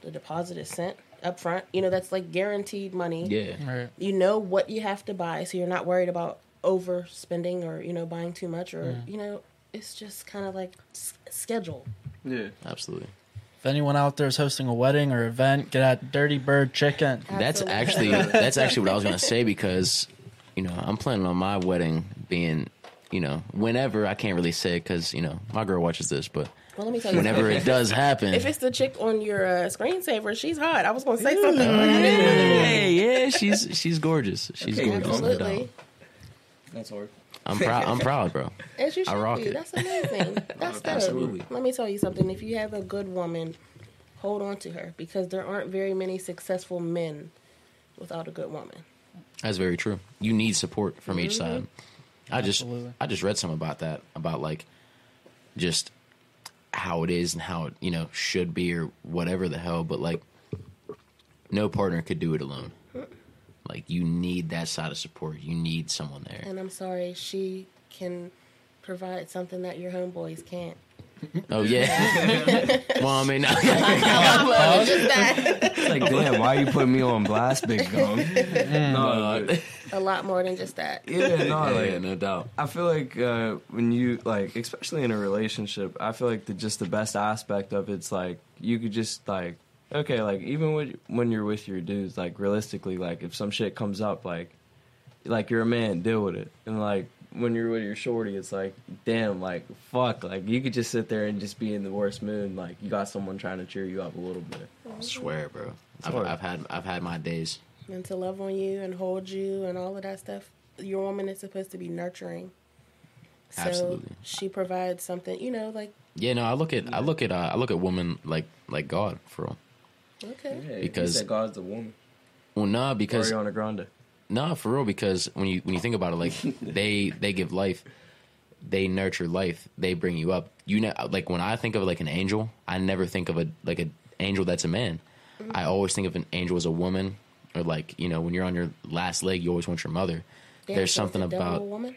S4: the deposit is sent up front. You know, that's like guaranteed money
S2: Yeah,
S1: Right.
S4: you know what you have to buy so you're not worried about overspending or you know buying too much or you know it's just kind of like s- schedule
S3: Yeah.
S2: absolutely.
S1: If anyone out there is hosting a wedding or event, get at Dirty Bird Chicken.
S2: That's actually that's actually what I was gonna say because you know I'm planning on my wedding being you know whenever I can't really say because you know my girl watches this, but
S4: well let me tell you
S2: whenever
S4: something.
S2: it does happen,
S4: if it's the chick on your uh, screensaver she's hot i was gonna say something
S2: hey, yeah, she's she's gorgeous. She's
S3: Okay,
S2: gorgeous.
S4: absolutely.
S3: That's hard.
S2: I'm proud. I'm proud, bro.
S4: as you
S2: I rock
S4: be
S2: it.
S4: that's amazing that's dope.
S2: Absolutely.
S4: let me tell you something if you have a good woman hold on to her because there aren't very many successful men without a good woman
S2: That's very true. You need support from each mm-hmm. side. I just
S1: Absolutely.
S2: I just read some about that about like just how it is and how it you know should be or whatever the hell. But like no partner could do it alone. Like you need that side of support. You need someone there.
S4: and i'm sorry she can provide something that your homeboys can't
S2: Oh yeah. well, I mean,
S4: Just that.
S3: It's like, damn, why are you putting me on blast, big gum? no, but-
S4: a lot more than just that.
S3: yeah, no, like,
S2: yeah, no doubt.
S3: I feel like uh, when you like, especially in a relationship, I feel like the just the best aspect of it's like you could just like, okay, like even when when you're with your dudes, like realistically, like if some shit comes up, like, like you're a man, deal with it, and like when you're with your shorty, it's like, damn, like fuck, like you could just sit there and just be in the worst mood, like you got someone trying to cheer you up a little bit.
S2: I swear, bro. I've. I've had I've had my days.
S4: And to love on you and hold you and all of that stuff. Your woman is supposed to be nurturing. So
S2: Absolutely.
S4: she provides something, you know, like
S2: Yeah, no, I look at I look at uh, I look at women like like God for real.
S4: Okay.
S3: Yeah,
S2: Because-
S3: you said God's the woman.
S2: Well, nah, because
S3: Ariana Grande.
S2: No, for real, because when you when you think about it, like they they give life, they nurture life, they bring you up. You know, like when I think of like an angel, I never think of a like an angel that's a man. Mm-hmm. I always think of an angel as a woman, or like you know when you're on your last leg, you always want your mother.
S4: Damn,
S2: There's
S4: so
S2: something
S4: the
S2: about
S4: woman.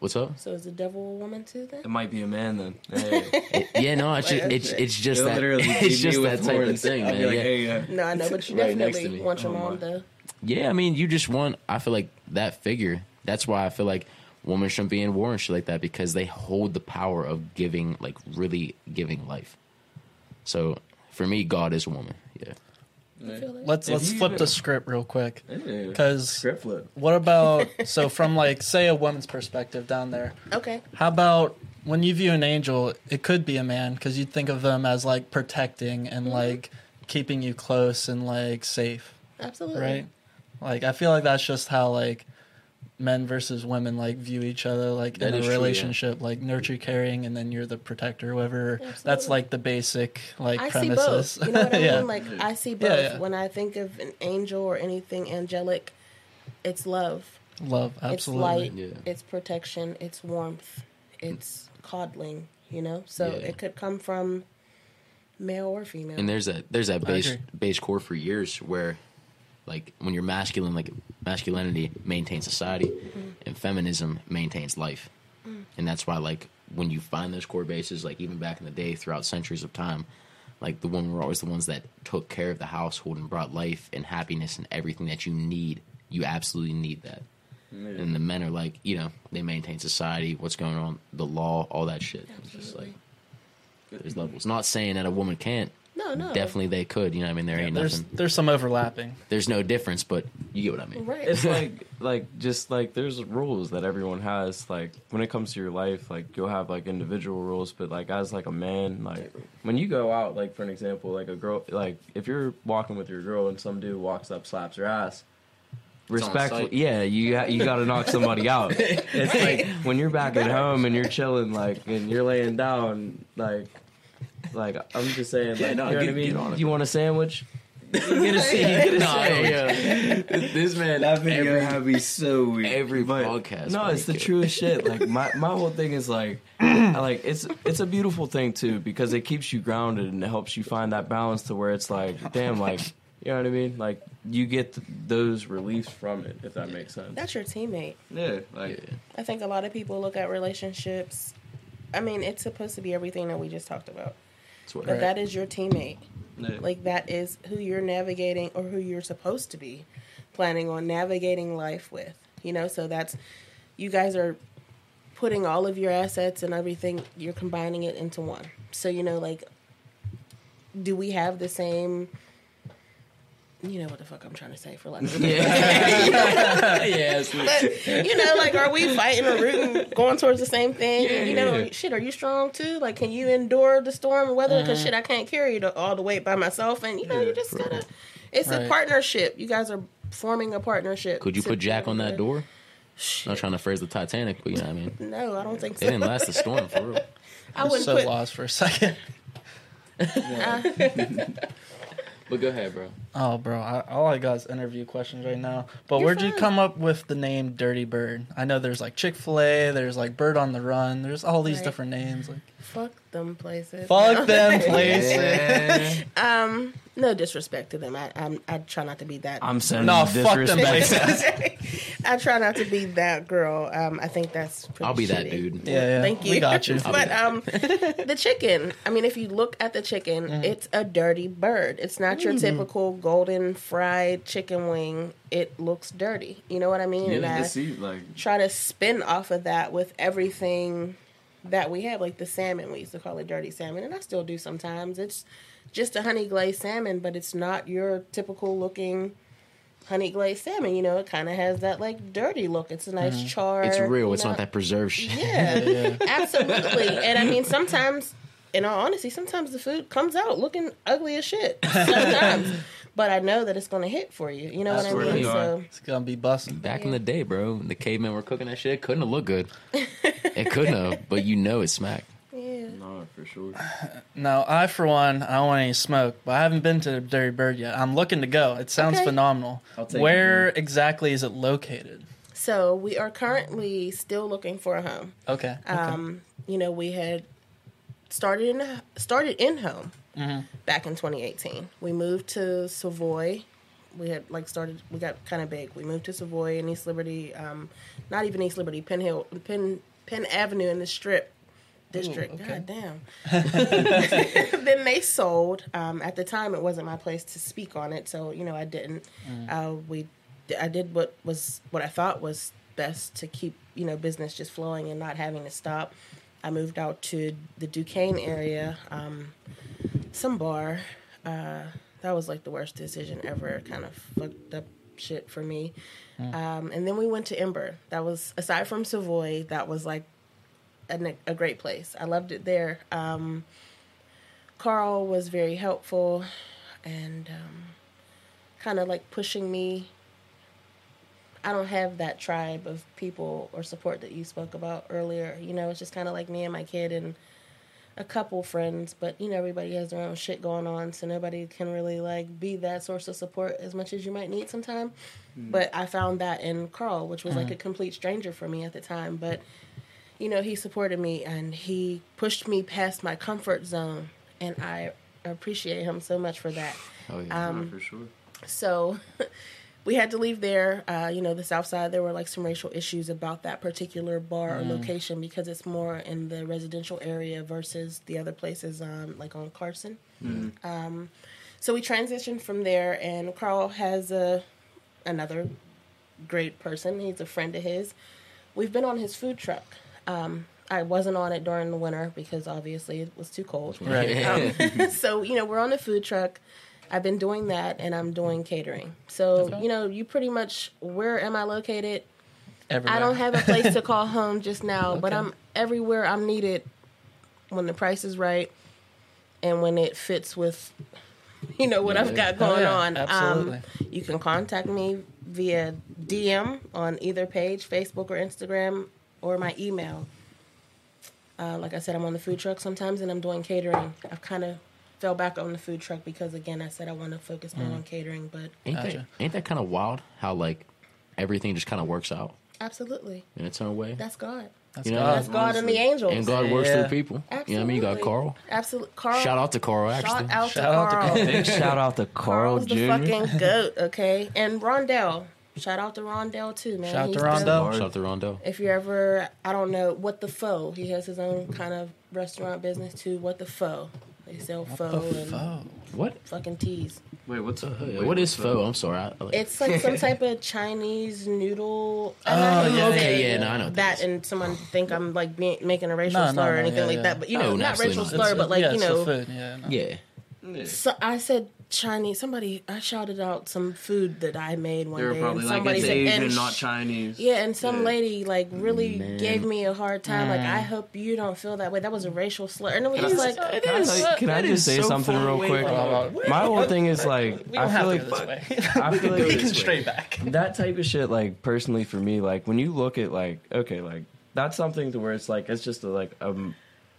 S2: What's up?
S4: So is the devil a woman too then?
S3: It might be a man then. Hey.
S2: Yeah, no, it's just, it's it's just
S3: It'll
S2: that it's just that type of thing,
S3: I'll
S2: man.
S3: like,
S2: yeah.
S3: hey, uh,
S4: No, I know, but you
S2: Right
S4: definitely
S2: me.
S4: want your
S3: Oh,
S4: mom
S3: my.
S4: to.
S2: Yeah, I mean, you just want. I feel like that figure. That's why I feel like women shouldn't be in war and shit like that because they hold the power of giving, like really giving life. So for me, God is a woman. Yeah.
S4: I.
S1: Let's
S3: If
S1: let's
S3: you
S1: flip
S3: even-
S1: the script real quick. Because
S3: Script flip.
S1: what about so from like say a woman's perspective down there?
S4: Okay.
S1: How about when you view an angel, it could be a man because you'd think of them as like protecting and mm-hmm. like keeping you close and like safe,
S4: Absolutely.
S1: right? Like I feel like that's just how like men versus women like view each other like
S2: That
S1: in a
S2: is true, yeah.
S1: relationship like nurture caring and then you're the protector whoever that's like the basic like
S4: I see
S1: premises
S4: both. You know what I
S1: yeah
S4: mean? Like I see both.
S1: Yeah, yeah.
S4: When I think of an angel or anything angelic, it's love.
S1: Love, absolutely.
S4: It's light,
S2: Yeah.
S4: it's protection, it's warmth, it's coddling, you know? So
S2: Yeah.
S4: it could come from male or female.
S2: And there's a there's that
S1: I
S2: base base core for years where like when you're masculine like masculinity maintains society mm-hmm. and feminism maintains life. Mm. And that's why like when you find those core bases like even back in the day throughout centuries of time like the women were always the ones that took care of the household and brought life and happiness and everything that you need. You absolutely need that. And the men are like, you know, they maintain society, what's going on, the law, all that shit. It's just like there's levels. Not saying that a woman can't.
S4: No, no.
S2: Definitely they could. You know, what I mean, there ain't
S1: There's
S2: nothing.
S1: there's some overlapping.
S2: There's no difference, but you get what I mean.
S4: Right.
S3: it's like like just like there's rules that everyone has like when it comes to your life like you'll have like individual rules but like as like a man like when you go out like for an example like a girl like if you're walking with your girl and some dude walks up slaps her ass
S2: on
S3: respectfully
S2: sight.
S3: yeah you ha- you got to knock somebody out it's like when you're back at home and you're chilling like and you're laying down like like I'm just saying like
S2: Yeah, no,
S3: you know
S2: get-
S3: what I mean
S2: on
S3: you want a sandwich you get a, sa- get a
S2: No,
S3: sandwich
S2: yeah. this man,
S3: that video
S2: every,
S3: had me so weak.
S2: every
S3: But-
S2: podcast.
S3: No, it's the
S2: you
S3: truest shit. Like my my whole thing is like, I like it's it's a beautiful thing too because it keeps you grounded and it helps you find that balance to where it's like, damn, like you know what I mean? Like you get th- those reliefs from it, if that makes sense.
S4: That's your teammate.
S3: Yeah, like
S2: Yeah.
S4: I think a lot of people look at relationships. I mean, it's supposed to be everything that we just talked about.
S2: That's what
S4: But that is your teammate.
S3: yeah.
S4: Like that is who you're navigating or who you're supposed to be planning on navigating life with. You know, so that's you guys are putting all of your assets and everything, you're combining it into one. So, you know, like do we have the same you know what the fuck I'm trying to say for lack of a
S2: Yeah. yes.
S4: but you know, like, are we fighting or rooting, going towards the same thing?
S2: Yeah,
S4: you know,
S2: yeah.
S4: shit, are you strong too? Like, can you endure the storm and weather?
S2: Mm-hmm.
S4: Because shit, I can't carry the, all the weight by myself. And you know, you just gotta. It's a partnership. You guys are forming a partnership.
S2: Could you put Jack on that
S4: to-
S2: door?
S4: Shit.
S2: Not trying to phrase the Titanic, but you know what I mean.
S4: No, I don't think
S2: It
S4: so.
S2: didn't last the storm for real.
S4: I
S1: I'm so
S4: put.
S1: lost for a second.
S2: But go ahead, bro.
S1: Oh, bro, I, all I got is interview questions right now. But
S4: You're
S1: where'd you come up with the name Dirty Bird? I know there's like Chick Fil A, there's like Bird on the Run, there's all these
S4: Right.
S1: different names. Like,
S4: Fuck them places.
S1: fuck them places.
S4: Um, no disrespect to them. I I'm, I try not to be that.
S3: I'm sending
S1: No, fuck them
S3: disrespect.
S4: I try not to be that girl. Um, I think that's. Pretty
S2: I'll be that dude.
S1: Yeah, yeah.
S4: Thank you.
S1: We got you.
S4: but um, the chicken. I mean, if you look at the chicken,
S1: Mm-hmm.
S4: it's a dirty bird. It's not your typical golden fried chicken wing. It looks dirty. You know what I mean? and
S3: Yeah,
S4: I
S3: see like
S4: try to spin off of that with everything that we have, like the salmon. We used to call it dirty salmon, and I still do sometimes. It's just a honey glazed salmon, but it's not your typical looking honey glazed salmon. You know, it kind of has that like dirty look. It's a nice char.
S2: Mm-hmm. It's real. It's
S4: know?
S2: not that preserved shit.
S4: Yeah,
S1: Yeah.
S4: absolutely. And I mean, sometimes, in all honesty, sometimes the food comes out looking ugly as shit. Sometimes, but I know that it's going to hit for you. You know
S3: I
S4: what I mean? So
S1: It's gonna be busting.
S2: Back in the day, bro, the cavemen were cooking that shit. It couldn't have looked good. It couldn't have, but you know it's smacked.
S4: Yeah.
S3: no for sure.
S1: Now, I for one, I don't want any smoke, but I haven't been to Dirty Bird yet. I'm looking to go. It sounds
S4: Okay.
S1: phenomenal.
S3: I'll take
S1: Where
S3: you.
S1: exactly is it located?
S4: So we are currently still looking for a home.
S1: Okay. okay.
S4: Um, you know, we had started in started in home
S1: Mhm.
S4: back in 2018. We moved to Savoy. We had like started. We got kind of big. We moved to Savoy in East Liberty. Um, not even East Liberty, Penn Hill, Penn Penn Avenue in the Strip district.
S1: okay.
S4: God damn. then they sold. Um, at the time, it wasn't my place to speak on it, so you know I didn't. Uh, we, I did what was what I thought was best to keep you know business just flowing and not having to stop. I moved out to the Duquesne area, um, some bar. Uh, that was like the worst decision ever. Kind of fucked up shit for me. Um, and then we went to Ember. That was aside from Savoy. That was like a, a great place. I loved it there. Um, Carl was very helpful and um, kind of like pushing me. I don't have that tribe of people or support that you spoke about earlier. You know, it's just kind of like me and my kid, and a couple friends, but you know everybody has their own shit going on, so nobody can really like be that source of support as much as you might need sometime. But I found that in Carl, which was like a complete stranger for me at the time, but you know he supported me and he pushed me past my comfort zone, and I appreciate him so much for that.
S2: Oh yeah.
S4: Um,
S3: for sure.
S4: So we had to leave there. Uh, you know, the South Side, there were like some racial issues about that particular bar or location because it's more in the residential area versus the other places, um, like on Carson. Um, so we transitioned from there, and Carl has a another great person. He's a friend of his. We've been on his food truck. Um, I wasn't on it during the winter because obviously it was too cold.
S1: Right.
S4: Um, so you know we're on the food truck. I've been doing that, and I'm doing catering. So
S1: Okay.
S4: you know, you pretty much where am I located?
S1: Everywhere.
S4: I don't have a place to call home just now, but I'm everywhere I'm needed when the price is right and when it fits with you know what I've got
S1: Oh,
S4: going
S1: yeah,
S4: on.
S1: absolutely.
S4: Um, you can contact me via DM on either page, Facebook or Instagram, or my email. Uh, like I said, I'm on the food truck sometimes, and I'm doing catering. I've kind of fell back on the food truck because, again, I said I want to focus more on catering. But
S2: Ain't that
S1: Gotcha.
S2: ain't that kind of wild? How like everything just kind of works out
S4: absolutely,
S2: in its own way.
S4: that's God.
S1: That's
S2: You know,
S1: God.
S4: That's God and the angels.
S2: And God works
S1: Yeah.
S2: through people. You know what I mean? You got Carl.
S4: Absolutely, Carl.
S2: Shout out to Carl. Actually,
S4: Shout out to
S1: Shout out to
S4: Carl.
S1: Carl.
S3: Big shout out to Carl
S4: Carl's the fucking goat, okay? And Rondell. Shout out to Rondell too, man.
S1: Shout out to
S4: He's
S1: Rondell.
S4: dope.
S2: Shout out to Rondo.
S4: If you're ever, I don't know, what the foe. He has his own kind of restaurant business too. What the foe? They sell
S1: The
S4: pho and
S1: foe.
S2: What?
S4: fucking teas.
S3: Wait, what's
S2: uh, a
S3: wait,
S2: what is
S3: what's
S2: pho? I'm sorry. I, I like,
S4: It's like some type of Chinese noodle.
S1: Oh,
S4: I'm not gonna
S1: yeah,
S4: say
S2: yeah, yeah, no, I know what
S4: that.
S2: that is.
S4: And someone think I'm like being, making a racial
S1: No, no,
S4: slur or anything
S1: yeah,
S4: like
S1: yeah.
S4: that. But you oh, know,
S2: No,
S4: not racial
S2: not.
S4: slur, but like
S1: yeah,
S4: you know,
S1: food. Yeah. No.
S2: yeah.
S3: Yeah.
S4: So I said Chinese. Somebody I shouted out some food that I made one
S3: They were
S4: day.
S3: probably
S4: and
S3: like
S4: somebody
S3: it's
S4: said,
S3: Asian,
S4: and
S3: not Chinese.
S4: Yeah, and some
S3: Yeah.
S4: lady like really
S2: Man.
S4: gave me a hard time. Like. I hope you don't feel that way. That was a racial slur, and it was just like
S2: It
S3: Can I,
S2: is.
S3: tell you- can I just say
S2: so
S3: something real quick?
S2: from-
S3: My whole thing is like,
S1: We
S3: I
S1: don't
S3: feel
S1: have
S3: like
S1: go this way.
S3: I feel like
S1: we
S3: this
S1: can
S3: way.
S1: straight back.
S3: that type of shit, like personally for me, like when you look at like, okay, like that's something to where it's like it's just a, like um,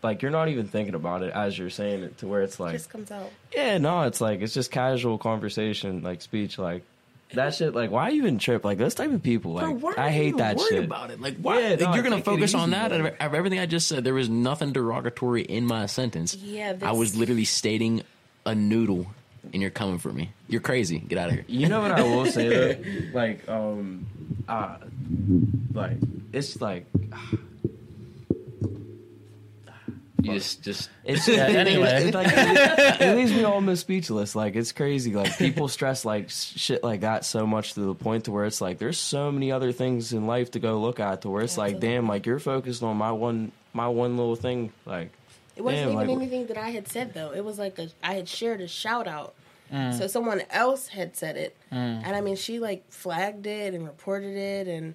S3: like you're not even thinking about it as you're saying it to where it's
S4: it
S3: like,
S4: just comes out.
S3: yeah, no, it's like it's just casual conversation, like speech, like that shit. Like, why even trip? Like those type of people,
S2: Bro,
S3: like
S2: why
S3: I hate
S2: even
S3: that
S2: worried
S3: shit.
S2: about it? Like, why?
S3: Yeah,
S2: like,
S3: no,
S2: you're gonna
S3: take it
S2: focus on that. Out of, everything I just said, there was nothing derogatory in my sentence.
S4: Yeah, this,
S2: I was literally stating a noodle, and you're coming for me. You're crazy. Get out of here.
S3: You know what I will say though, like um, uh, like it's like
S2: You just, just
S3: It's
S1: Yeah, anyway.
S3: it's like, it, it leaves me almost speechless. Like it's crazy. Like people stress like shit like that so much to the point to where it's like there's so many other things in life to go look at to where it's like damn like you're focused on my one my one little thing like
S4: It wasn't
S3: damn,
S4: even
S3: like-
S4: anything that I had said though. It was like a, I had shared a shout out.
S1: Mm.
S4: So someone else had said it, and I mean, she like flagged it and reported it, and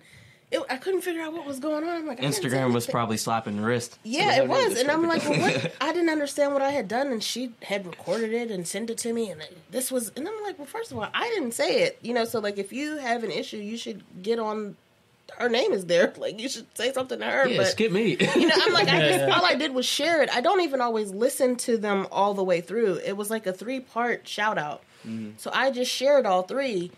S4: it, I couldn't figure out what was going on. I'm like, I didn't say
S3: Instagram was
S4: anything.
S3: probably slapping the wrist.
S4: Yeah, it was, and I'm like, well, what? I didn't understand what I had done, and she had recorded it and sent it to me, and this was, and I'm like, well, first of all, I didn't say it, you know. So like, if you have an issue, you should get on. Her name is there, like you should say something to her.
S2: yeah,
S4: but
S2: skip me.
S4: you know, I'm like, I just all I did was share it. I don't even always listen to them all the way through. It was like a three part shout out. Mm-hmm. So I just shared all three,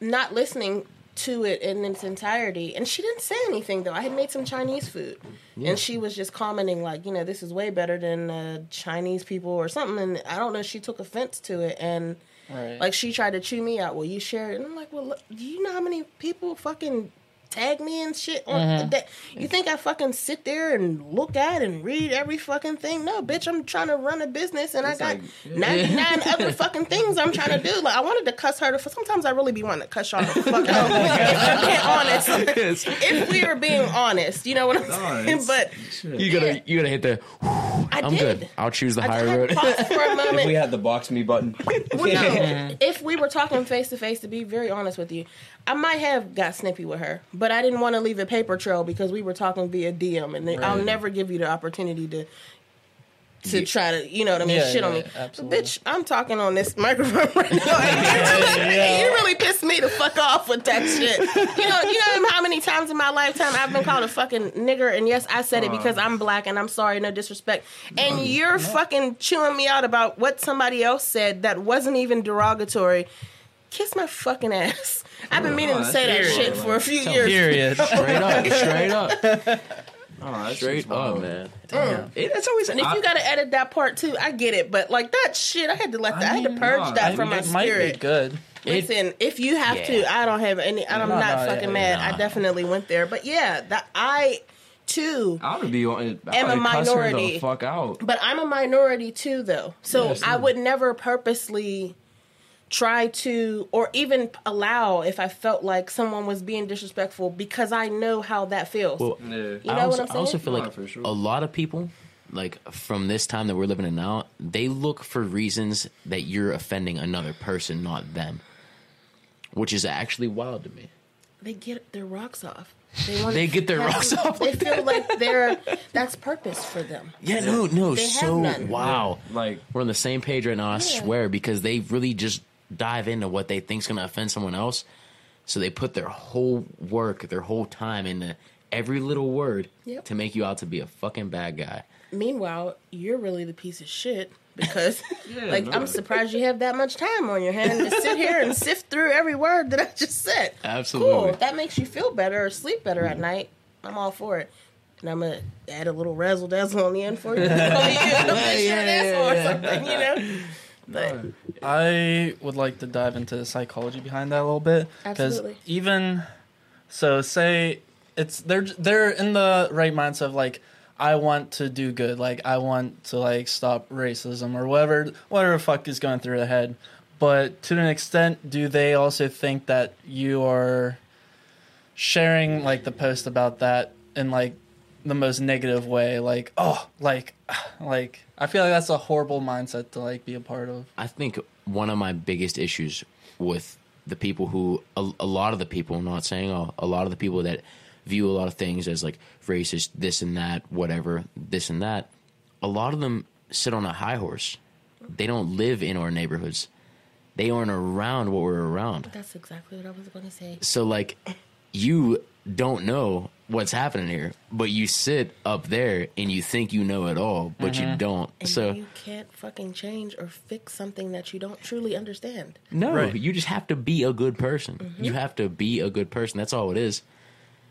S4: not listening to it in its entirety. And she didn't say anything though. I had made some Chinese food, and she was just commenting like, you know, this is way better than uh, Chinese people or something. And I don't know. She took offense to it and.
S1: Right.
S4: Like she tried to chew me out. Well, you share it, and I'm like, well, look, do you know how many people fucking tag me and shit on
S1: Mm-hmm.
S4: that? You think I fucking sit there and look at and read every fucking thing? No, bitch, I'm trying to run a business, and
S3: It's
S4: I got
S3: like, yeah.
S4: 99 other fucking things I'm trying to do. Like I wanted to cuss her. To, sometimes I really be wanting to cuss y'all the fuck out. if we're being honest, if we are being honest, you know what I'm saying?
S3: it's-
S4: But
S2: you gotta, you gotta hit the.
S4: I
S2: I'm
S4: did.
S2: good. I'll choose the
S4: I,
S2: higher road.
S4: for a moment.
S3: If we had the box me button,
S4: Well, no. if we were talking face to face, to be very honest with you, I might have got snippy with her, but I didn't want to leave a paper trail because we were talking via DM, and then I'll never give you the opportunity to to try to, you know what I mean,
S1: Yeah,
S4: shit on me.
S1: absolutely.
S4: Bitch, I'm talking on this microphone right now. and you, really pissed me to fuck off with that shit. You know, you know how many times in my lifetime I've been called a fucking nigger, and yes, I said it because I'm black, and I'm sorry, no disrespect. And you're fucking chewing me out about what somebody else said that wasn't even derogatory. Kiss my fucking ass. I've been meaning to oh,
S3: that's
S4: say that
S3: weird.
S4: shit for a few years.
S1: Period.
S2: Straight up, straight up,
S3: Oh, that's
S2: straight up, man. Mm.
S1: Damn.
S2: It, it's always
S4: And if you gotta edit that part too, I get it. But like that shit, I had to let that. I, had to purge
S3: no,
S4: that
S3: I
S4: from my
S1: it might be
S4: spirit.
S1: good.
S4: Listen, if you have to, I don't have any. I'm
S1: No,
S4: not
S1: no,
S4: fucking
S1: yeah,
S4: mad.
S2: nah.
S4: I definitely went there, but yeah, that I too.
S3: I would be on. I
S4: Am a
S3: would cuss her
S4: minority.
S3: the fuck out.
S4: But I'm a minority too, though. So
S1: Yes.
S4: I would never purposely try to, or even allow if I felt like someone was being disrespectful because I know how that feels.
S2: Well,
S3: Yeah.
S4: You
S2: I
S4: know
S2: also,
S4: what I'm saying?
S2: I also
S4: saying?
S2: feel like
S3: for sure.
S2: a lot of people, like from this time that we're living in now, they look for reasons that you're offending another person, not them, which is actually wild to me.
S4: they get their rocks off. They, want
S2: They get their rocks off
S4: They
S2: like
S4: feel like they're that's purpose for them.
S2: Yeah, no, no,
S4: They
S2: so wow.
S3: Like
S2: We're on the same page right now. I
S4: Yeah.
S2: swear because they really just dive into what they think's going to offend someone else. So they put their whole work, their whole time into every little word
S4: Yep.
S2: to make you out to be a fucking bad guy.
S4: Meanwhile, you're really the piece of shit because,
S3: Yeah,
S4: like,
S3: no.
S4: I'm surprised you have that much time on your hand to sit here and sift through every word that I just said.
S2: Absolutely.
S4: Cool. If that makes you feel better or sleep better at night, I'm all for it. And I'm gonna add a little razzle dazzle on the end for you. yeah,
S2: yeah,
S4: or something, you know. But
S1: I would like to dive into the psychology behind that a little bit because
S4: Absolutely.
S1: even so, say it's they're they're in the right mindset of like I want to do good, like I want to like stop racism or whatever whatever the fuck is going through their head. But to an extent, do they also think that you are sharing like the post about that and like the most negative way? Like oh, like like I feel like that's a horrible mindset to like be a part of.
S2: I think one of my biggest issues with the people who a, a lot of the people, I'm not saying all, a lot of the people that view a lot of things as like racist, this and that, whatever, this and that, a lot of them sit on a high horse. They don't live in our neighborhoods. They aren't around what we're around.
S4: that's exactly what I was gonna say.
S2: So like you don't know what's happening here, but you sit up there and you think you know it all, but you don't.
S4: And
S2: so
S4: you can't fucking change or fix something that you don't truly understand.
S2: No,
S1: Right.
S2: you just have to be a good person.
S4: Mm-hmm.
S2: You have to be a good person. That's all it is.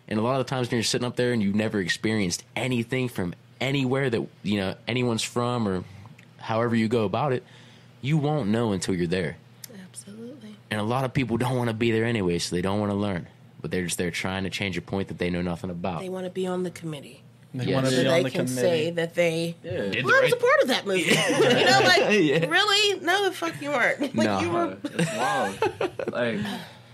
S2: And a lot of the times when you're sitting up there and you've never experienced anything from anywhere that you know anyone's from or however you go about it, you won't know until you're there.
S4: Absolutely.
S2: And a lot of people don't want to be there anyway, so they don't want to learn. But they're just there trying to change a point that they know nothing about.
S4: They want to be on the committee.
S1: They
S2: Yes.
S1: want to
S4: So
S1: be
S4: they
S1: on the
S4: can
S1: committee.
S4: say that they
S3: yeah.
S2: Did
S4: well, I was
S2: right-
S4: a part of that movie. you know, like
S2: Yeah.
S4: really? No, the fuck you weren't. Like
S2: No.
S4: you were.
S3: Uh, it's wild. like,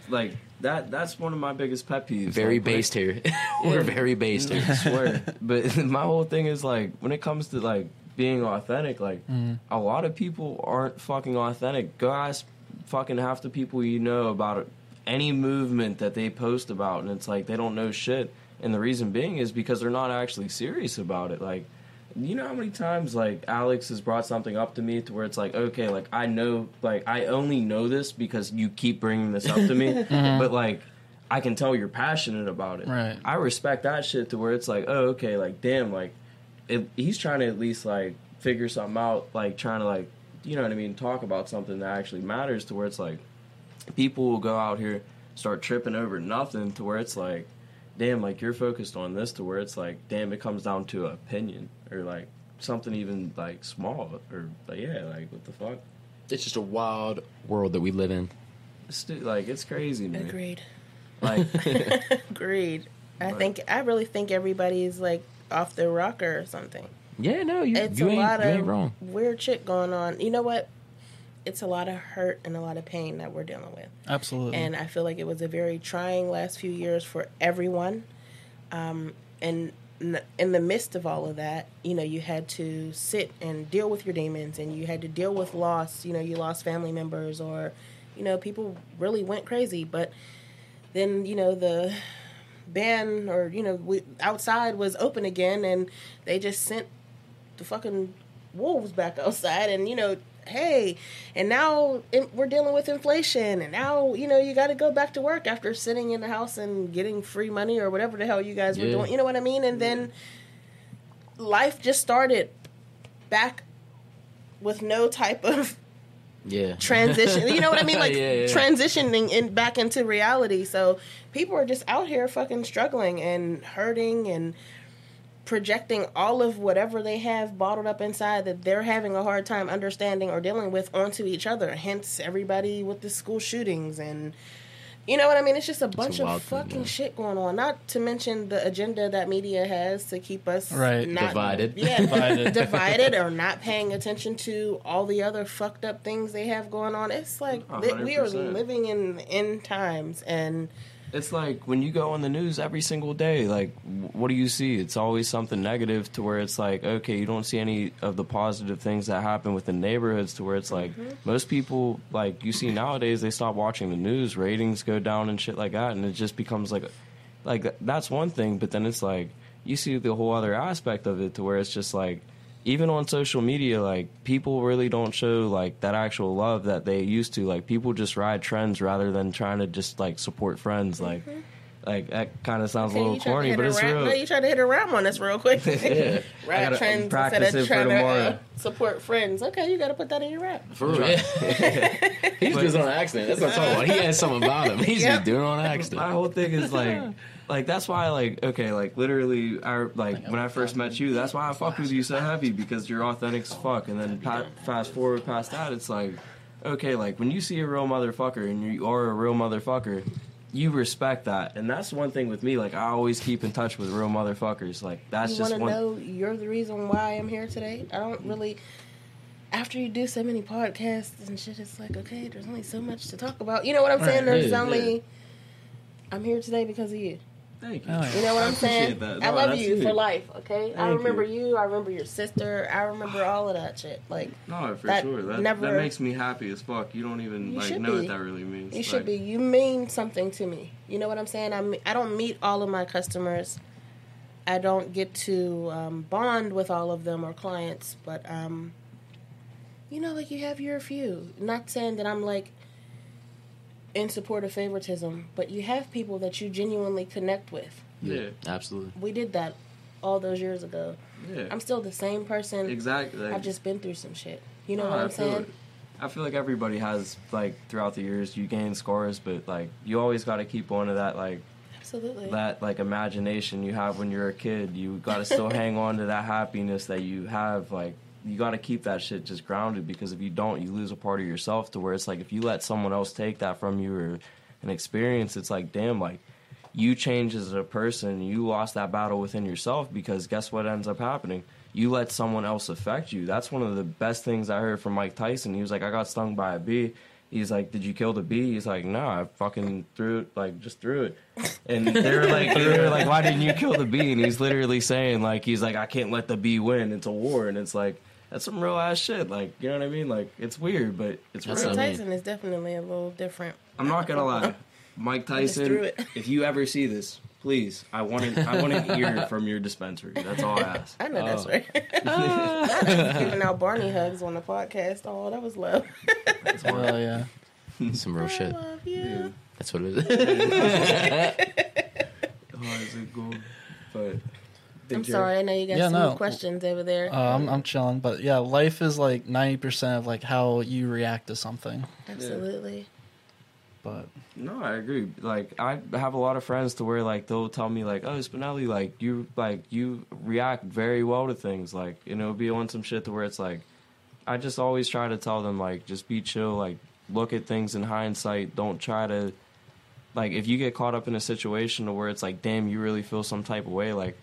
S3: like that. That's one of my biggest pet peeves.
S2: very
S3: like, when it-
S2: based here. We're very based here.
S3: I swear. But my whole thing is like when it comes to like being authentic, like mm-hmm. a lot of people aren't fucking authentic. Go ask fucking half the people you know about any movement that they post about, and it's like they don't know shit. And the reason being is because they're not actually serious about it. Like, you know how many times like Alex has brought something up to me to where it's like, okay, like I know, like I only know this because you keep bringing this up to me, uh-huh. but like. I can tell you're passionate about it.
S1: Right.
S3: I respect that shit to where it's like, oh, okay, like, damn, like, if he's trying to at least like figure something out, like trying to like, you know what I mean, talk about something that actually matters. To where it's like, people will go out here start tripping over nothing. To where it's like, damn, like you're focused on this. To where it's like, damn, it comes down to an opinion or like something even like small or like, yeah, like what the fuck.
S2: It's just a wild world that we live in.
S3: It's, like it's crazy, man.
S4: Agreed.
S3: Like,
S4: Agreed. I think I really think everybody's like off the rocker or something.
S2: Yeah, no, you,
S4: It's
S2: you,
S4: a
S2: ain't,
S4: lot
S2: you ain't
S4: of
S2: wrong.
S4: weird shit going on. You know what? It's a lot of hurt and a lot of pain that we're dealing with.
S1: Absolutely.
S4: and I feel like it was a very trying last few years for everyone. Um, and in the midst of all of that, you know, you had to sit and deal with your demons, and you had to deal with loss. You know, you lost family members, or you know, people really went crazy. But then, you know, the ban or you know, we, outside was open again, and they just sent the fucking wolves back outside, and you know, hey, and now we're dealing with inflation, and now you know you got to go back to work after sitting in the house and getting free money or whatever the hell you guys were doing. You know what I mean? And then life just started back with no type of
S2: Yeah.
S4: transition. You know what I mean? Like
S2: Yeah, yeah.
S4: transitioning in back into reality. So people are just out here fucking struggling and hurting and projecting all of whatever they have bottled up inside that they're having a hard time understanding or dealing with onto each other. Hence everybody with the school shootings and you know what I mean? It's just a bunch of
S2: wild thing,
S4: fucking
S2: yeah.
S4: shit going on. Not to mention the agenda that media has to keep us
S1: Right.
S4: not,
S2: Divided.
S4: Yeah,
S1: Divided.
S4: divided or not paying attention to all the other fucked up things they have going on. It's like
S3: A
S4: th- we are living in end times, and
S3: It's like when you go on the news every single day, like, what do you see? It's always something negative to where it's like, okay, you don't see any of the positive things that happen within neighborhoods to where it's like, mm-hmm. most people, like, you see nowadays, they stop watching the news, ratings go down and shit like that, and it just becomes like, like, that's one thing, but then it's like, you see the whole other aspect of it to where it's just like, even on social media, like people really don't show like that actual love that they used to. Like people just ride trends rather than trying to just like support friends. Like, like that kind of sounds a little
S4: you tried to
S3: corny, but it's
S4: ram-
S3: real.
S4: No, you tried to hit a ram on us real quick.
S3: I
S4: Rap
S3: gotta
S4: trends
S3: practice
S4: instead
S3: it
S4: of
S3: for
S4: trying to uh,
S3: tomorrow.
S4: support friends. Okay, you got to put that in your rap.
S2: For real. He's just on accident. That's what I'm talking about. He has something about him. He's
S4: Yep.
S2: just doing it on accident.
S3: My whole thing is like, like that's why like okay, like literally, I like when I first met you, that's why I fucked with you so heavy because you're authentic as fuck. And then pa- fast forward past that, it's like, okay, like when you see a real motherfucker and you are a real motherfucker, you respect that, and that's one thing with me. Like I always keep in touch with real motherfuckers. Like that's
S4: you
S3: just
S4: want to
S3: one.
S4: know you're the reason why I'm here today? I don't really. After you do so many podcasts and shit, it's like okay, there's only so much to talk about. You know what I'm saying?
S1: Right,
S4: There's
S2: yeah,
S4: only. I'm here today because of you.
S3: Thank you.
S1: Oh, yeah.
S4: You know what
S3: I
S4: I'm saying?
S3: that.
S4: I love you
S3: it.
S4: for life. Okay, I remember
S3: you.
S4: you. I remember your sister. I remember all of that shit. Like
S3: No, for
S4: That
S3: sure. That,
S4: never-
S3: that makes me happy as fuck. You don't even
S4: You
S3: like know
S4: be.
S3: what that really means.
S4: You should be. You mean something to me. You know what I'm saying? I I don't meet all of my customers. I don't get to um, bond with all of them or clients, but um, you know, like you have your few. Not saying that I'm like in support of favoritism, but you have people that you genuinely connect with.
S3: Yeah,
S2: Absolutely.
S4: We did that all those years ago.
S3: yeah.
S4: I'm still the same person.
S3: exactly.
S4: I've just been through some shit. You know
S3: No,
S4: what
S3: I
S4: I'm
S3: feel
S4: saying?
S3: it. I feel like everybody has like throughout the years you gain scores, but like you always got to keep on to that like
S4: Absolutely.
S3: that like imagination you have when you're a kid. You got to still hang on to that happiness that you have. Like you got to keep that shit just grounded because if you don't, you lose a part of yourself. To where it's like if you let someone else take that from you or an experience, it's like damn, like you change as a person. You lost that battle within yourself because guess what ends up happening? You let someone else affect you. That's one of the best things I heard from Mike Tyson. He was like, I got stung by a bee. He's like, Did you kill the bee? He's like, No, I fucking threw it, like, just threw it. And they were like, they were like, Why didn't you kill the bee? And he's literally saying, like, he's like, I can't let the bee win. It's a war. And it's like, that's some real ass shit. Like, you know what I mean? Like, it's weird, but it's
S2: That's
S3: real.
S2: what I mean.
S4: Tyson is definitely a little different.
S3: I'm not gonna lie, Mike Tyson. If you ever see this, please, I want to, I want to hear from your dispensary. That's all I ask.
S4: I know that's
S3: Oh.
S4: right. Not us giving out Barney hugs on the podcast. Oh, that was love.
S1: Well, yeah.
S2: Some real
S4: I
S2: shit.
S4: love you.
S2: That's what it is.
S3: Oh, is it cool? But
S4: I'm sorry. I know you got
S1: Yeah,
S4: some
S1: no.
S4: questions over there.
S1: Uh, I'm I'm chilling, but yeah, life is like ninety percent of like how you react to something.
S4: Absolutely.
S1: But
S3: No, I agree. Like I have a lot of friends to where like they'll tell me like, "Oh, Spinelli, like you like you react very well to things." Like, and it'll be on some shit to where it's like, I just always try to tell them like, just be chill. Like, look at things in hindsight. Don't try to, like, if you get caught up in a situation to where it's like, damn, you really feel some type of way. Like,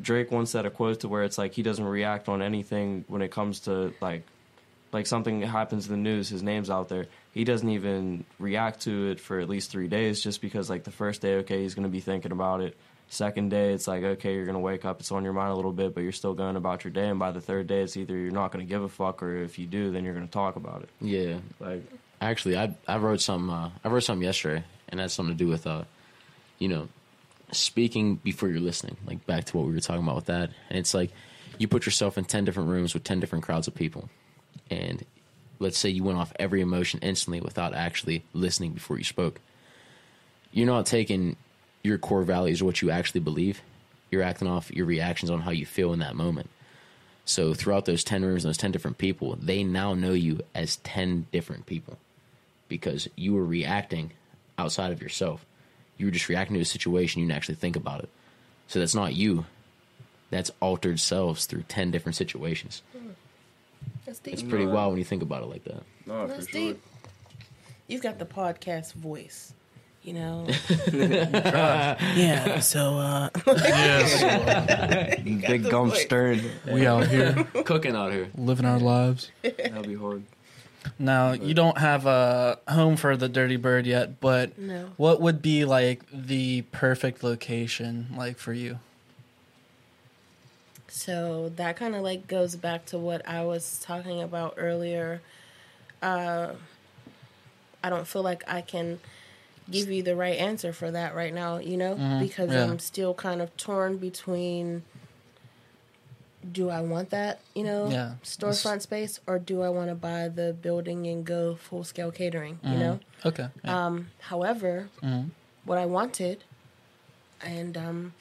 S3: Drake once said a quote to where it's like he doesn't react on anything when it comes to like like something happens in the news, his name's out there. He doesn't even react to it for at least three days, just because like the first day, okay, he's gonna be thinking about it. Second day, it's like okay, you're gonna wake up, it's on your mind a little bit, but you're still going about your day. And by the third day, it's either you're not gonna give a fuck, or if you do, then you're gonna talk about it.
S2: yeah.
S3: Like,
S2: Actually, I I wrote some uh, I wrote something yesterday, and that's something to do with uh, you know, speaking before you're listening. Like back to what we were talking about with that, and it's like you put yourself in 10 different rooms with 10 different crowds of people. And let's say you went off every emotion instantly without actually listening before you spoke. You're not taking your core values or what you actually believe. You're acting off your reactions on how you feel in that moment. So throughout those 10 rooms those 10 different people they now know you as 10 different people because you were reacting outside of yourself you were just reacting to a situation you didn't actually think about it so that's not you that's altered selves through 10 different situations
S4: That's deep.
S2: it's pretty wild when you think about it like that
S3: No,
S4: That's
S3: for sure.
S4: deep. You've got the podcast voice, you know.
S5: Yeah, so uh,
S1: Yes,
S3: Big gum stern.
S1: we out here
S2: cooking out here
S1: living our lives.
S3: That'll be hard.
S1: Now you don't have a home for the Dirty Bird yet, but
S4: No.
S1: what would be like the perfect location like for you?
S4: So that kind of like goes back to what I was talking about earlier. Uh, I don't feel like I can give you the right answer for that right now, you know, because
S1: yeah.
S4: I'm still kind of torn between do I want that, you know,
S1: Yeah.
S4: storefront space or do I want to buy the building and go full scale catering, you know?
S1: Okay. yeah.
S4: Um, however,
S1: Mhm.
S4: what I wanted, and um,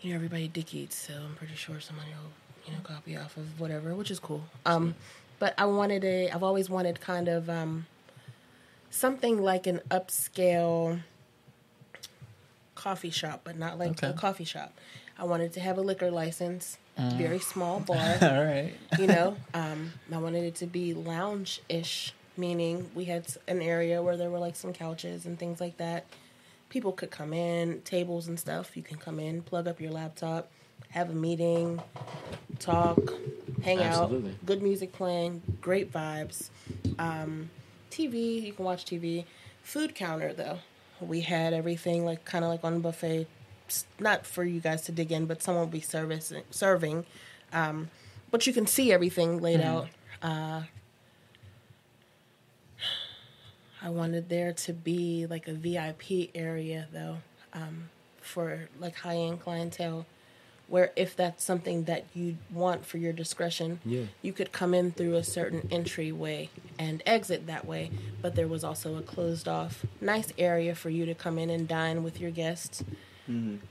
S4: you know, everybody dick eats, so I'm pretty sure somebody will, you know, copy off of whatever, which is cool. Um, but I wanted a, I've always wanted kind of um, something like an upscale coffee shop, but not like a coffee shop. I wanted to have a liquor license, very small bar
S1: All right.
S4: you know? Um, i wanted it to be lounge-ish meaning we had an area where there were like some couches and things like that. People could come in tables and stuff you can come in plug up your laptop have a meeting talk hang
S2: Absolutely.
S4: out good music playing great vibes. Um, tv you can watch tv food counter though. We had everything like kind of like on buffet not for you guys to dig in but someone will be servicing serving um, but you can see everything laid out. Uh, I wanted there to be like a VIP area though, um, for like high end clientele, where if that's something that you want for your discretion,
S2: Yeah.
S4: you could come in through a certain entryway and exit that way. But there was also a closed off, nice area for you to come in and dine with your guests.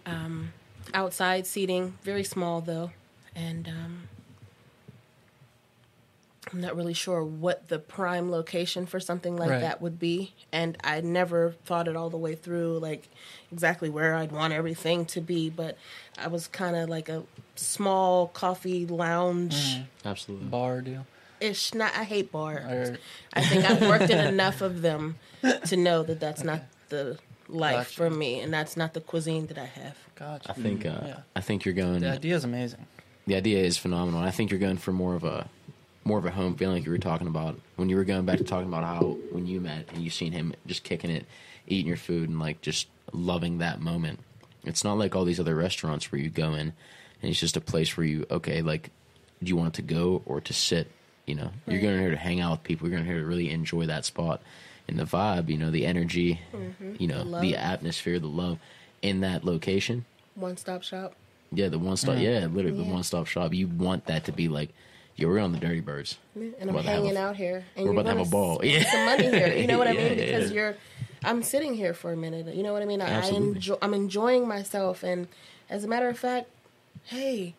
S4: Um, outside seating, very small though, and um, I'm not really sure what the prime location for something like
S1: Right.
S4: that would be. And I never thought it all the way through, like exactly where I'd want everything to be. But I was kind of like a small coffee lounge
S2: absolutely
S1: Bar deal.
S4: ish. Not, I hate bar.
S1: Or,
S4: I think I've worked in enough of them to know that that's not the life
S1: Gotcha.
S4: for me, and that's not the cuisine that I have.
S1: gotcha.
S2: i think uh,
S1: Yeah.
S2: i think you're going
S1: The idea is amazing.
S2: the idea is phenomenal. I think you're going for more of a more of a home feeling like you were talking about when you were going back to talking about how when you met and you seen him just kicking it, eating your food and like just loving that moment. It's not like all these other restaurants where you go in and it's just a place where you okay, like do you want to go or to sit? You know, you're going here to hang out with people. You're going here to really enjoy that spot and the vibe. You know, the energy. Mm-hmm. You know,
S4: The love.
S2: the atmosphere, the love in that location.
S4: One stop shop.
S2: Yeah, the one stop. Yeah, literally the one stop shop. You want that to be like, yo, we're on the Dirty Birds.
S4: And I'm
S2: About have
S4: hanging
S2: a-
S4: out here, and
S2: we're
S4: you're
S2: about to have a ball.
S4: spend
S2: Yeah.
S4: some money here. You know what I mean? Because
S2: yeah.
S4: you're, I'm sitting here for a minute. You know what I mean? I, I
S2: Absolutely.
S4: enjoy. I'm enjoying myself, and as a matter of fact, hey,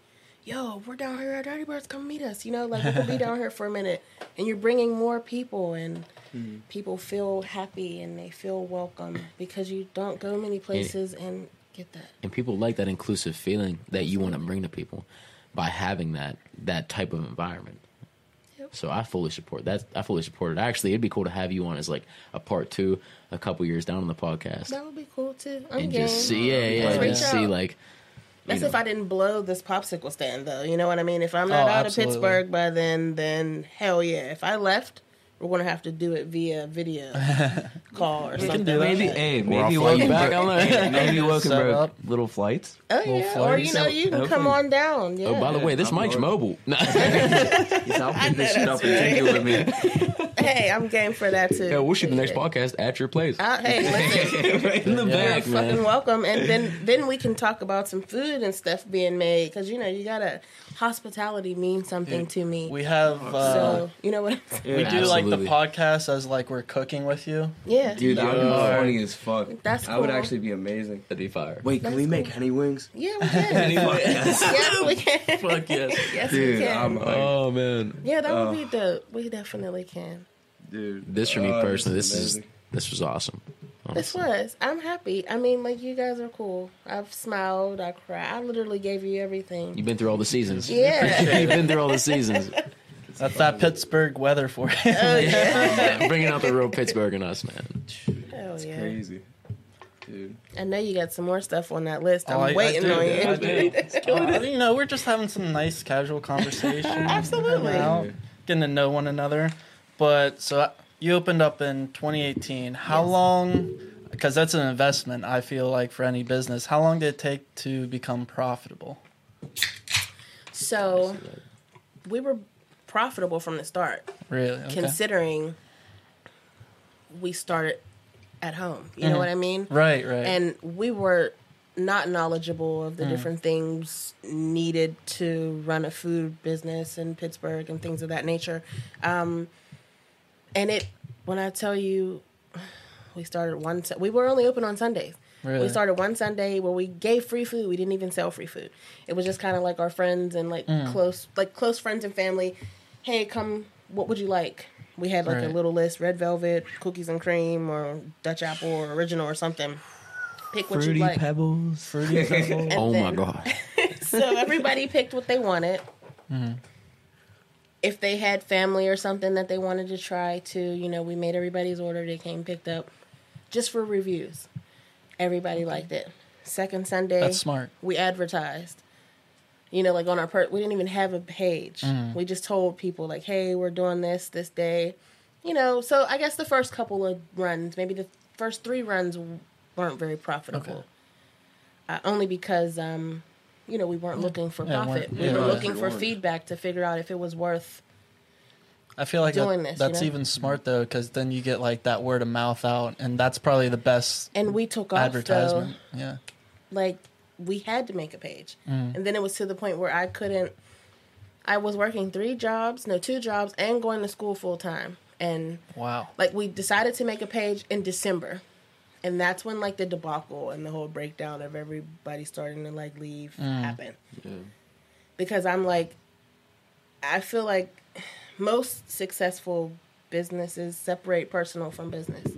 S4: yo, we're down here at Dirty Birds. Come meet us. You know, like we could be down here for a minute, and you're bringing more people, and Mm-hmm. people feel happy and they feel welcome because you don't go many places and get that.
S2: And people like that inclusive feeling that you want to bring to people by having that that type of environment.
S4: Yep.
S2: So I fully support that. I fully support it. Actually, it'd be cool to have you on as like a part two, a couple years down on the podcast,
S4: That would be cool too. I'm
S2: and
S4: game.
S2: just see, yeah, yeah,
S4: reach
S2: just see like.
S4: That's
S2: know,
S4: if I didn't blow this popsicle stand, though. You know what I mean? If I'm not
S1: Oh,
S4: out
S1: absolutely.
S4: of Pittsburgh by then, then hell yeah. If I left, we're gonna have to do it via video call or something.
S1: do that.
S3: Maybe, hey,
S2: We're
S3: maybe
S2: all flying
S3: Wokenberg,
S2: back on that.
S3: maybe
S1: Set
S3: Wokenberg
S1: up.
S3: little flights.
S4: Oh
S1: Little
S4: yeah, or
S1: flights.
S4: you know, you can come on down. Yeah.
S2: Oh, by the way, this
S3: I'm
S2: mic's mobile. No.
S3: I'll pick this shit up and take it with me.
S4: hey, I'm game for that too.
S2: yeah, we'll shoot the next podcast at your place.
S4: Uh, hey, listen,
S3: right in the
S4: you're
S3: back,
S4: fucking welcome, and then then we can talk about some food and stuff being made because you know you gotta hospitality means something
S1: Dude,
S4: to me.
S1: We have uh,
S4: so you know what? I'm
S1: we
S3: Yeah.
S1: do like the podcast as like we're cooking with you.
S4: Yeah,
S3: Dude, that would be
S1: Yeah.
S3: funny as fuck.
S4: That's
S3: That would actually be amazing.
S2: That'd be fire.
S3: Wait, can
S4: That's
S3: we make
S4: cool.
S3: honey wings?
S4: yeah, we can. yes, we can.
S1: Fuck yes.
S4: yes, we
S3: Dude,
S4: can.
S3: I'm like,
S2: Oh man,
S4: yeah, that would
S3: Oh.
S4: be dope. We definitely can.
S3: dude.
S2: this for me
S3: oh,
S2: personally, this is
S3: amazing.
S2: This was awesome.
S4: This was. I'm happy. I mean, like you guys are cool. I've smiled. I cried. I literally gave you everything.
S2: You've been through all the seasons.
S4: Yeah.
S2: You've been through all the seasons.
S1: That's that Pittsburgh weather for you.
S4: Oh yeah.
S2: Bringing out the real Pittsburgh in us, man.
S4: Hell
S3: It's
S4: yeah.
S3: crazy. Dude.
S4: I know you got some more stuff on that list. I'm
S1: Oh, I- I
S4: waiting
S1: do,
S4: on you.
S1: I do. Uh, you know, we're just having some nice casual conversation.
S4: Absolutely.
S1: out, getting to know one another. But so you opened up in 2018. How
S4: Yes.
S1: long? Because that's an investment. I feel like for any business, how long did it take to become profitable?
S4: So we were profitable from the start,
S1: Really? Okay.
S4: considering we started at home. You know
S1: Mhm.
S4: what I mean?
S1: right, right.
S4: And we were not knowledgeable of the
S1: Mm.
S4: different things needed to run a food business in Pittsburgh and things of that nature. Um, and it, when I tell you, we started one. Su- We were only open on Sundays.
S1: really?
S4: We started one Sunday where we gave free food. We didn't even sell free food. It was just kind of like our friends and like
S1: Mm.
S4: close, like close friends and family. Hey, come. What would you like? We had like a little list: red velvet, cookies and cream, or Dutch apple, or original, or something. Pick what you like.
S2: pebbles.
S1: Fruity Pebbles.
S4: And
S2: Oh my
S4: then-
S2: god.
S4: so everybody picked what they wanted.
S1: Mhm.
S4: If they had family or something that they wanted to try to, you know, we made everybody's order. They came picked up, just for reviews. Everybody liked it. Second Sunday,
S1: That's smart.
S4: we advertised. You know, like on our per, we didn't even have a page.
S1: Mm.
S4: We just told people like, "Hey, we're doing this this day." You know, so I guess the first couple of runs, maybe the first three runs, weren't very profitable.
S1: Okay.
S4: Uh, only because, um, you know, we weren't looking for
S1: Yeah,
S4: profit. we
S1: yeah,
S4: were
S1: yeah.
S4: looking for feedback to figure out if it was worth.
S1: I feel like
S4: doing
S1: that,
S4: this, you
S1: that's
S4: know?
S1: even smart though, because then you get like that word of mouth out, and that's probably the best
S4: And we took off
S1: advertisement. Yeah.
S4: like we had to make a page,
S1: Mm.
S4: and then it was to the point where I couldn't. I was working three jobs, no, two jobs, and going to school full time, and
S1: Wow.
S4: like we decided to make a page in December, and that's when like the debacle and the whole breakdown of everybody starting to like leave
S1: Mm.
S4: happened. Because I'm like, I feel like most successful businesses separate personal from business.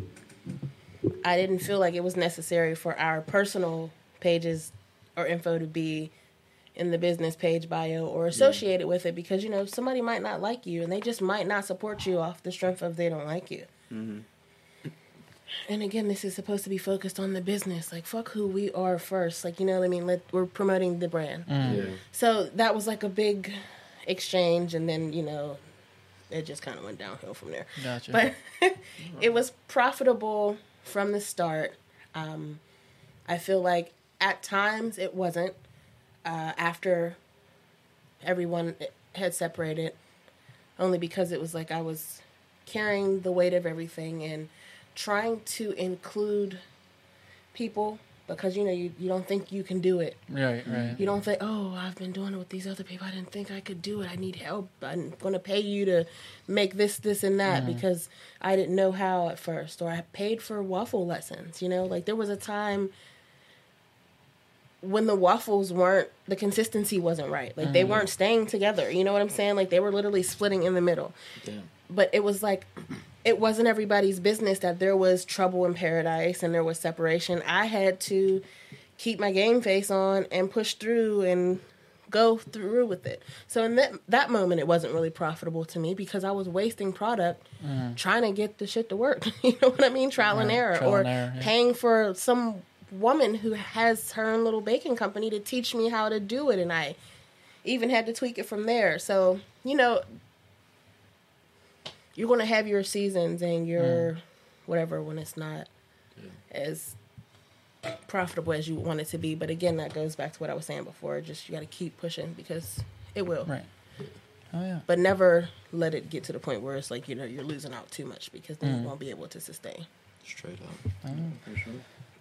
S4: I didn't feel like it was necessary for our personal pages or info to be in the business page bio or associated with it because you know somebody might not like you and they just might not support you off the strength of they don't like you. And again, this is supposed to be focused on the business. Like fuck who we are first. Like you know what I mean. Let we're promoting the brand.
S1: Mm.
S3: Yeah.
S4: So that was like a big exchange, and then you know, it just kind of went downhill from there.
S1: Gotcha.
S4: But it was profitable from the start. Um, I feel like at times it wasn't. Uh, after everyone had separated, only because it was like I was carrying the weight of everything and trying to include people because you know you, you don't think you can do it
S1: right, right.
S4: you don't think, oh, I've been doing it with these other people. I didn't think I could do it. I need help. I'm going to pay you to make this, this, and that because I didn't know how at first. Or I paid for waffle lessons. You know, like there was a time when the waffles weren't, the consistency wasn't right. Like they mm-hmm. weren't staying together. You know what I'm saying? Like they were literally splitting in the middle.
S2: Damn.
S4: But it was like, it wasn't everybody's business that there was trouble in paradise and there was separation. I had to keep my game face on and push through and go through with it. So in that that moment, it wasn't really profitable to me because I was wasting product mm-hmm. trying to get the shit to work. you know what I mean? Trial and error,
S1: Trial
S4: or
S1: and error, yeah.
S4: paying for some woman who has her own little baking company to teach me how to do it, and I even had to tweak it from there. So you know, you're going to have your seasons and your mm. whatever when it's not as profitable as you want it to be. But again, that goes back to what I was saying before. Just you got to keep pushing because it will.
S1: Right. Oh yeah.
S4: But never let it get to the point where it's like you know you're losing out too much because then you mm. won't be able to sustain.
S2: Straight up.
S3: For sure.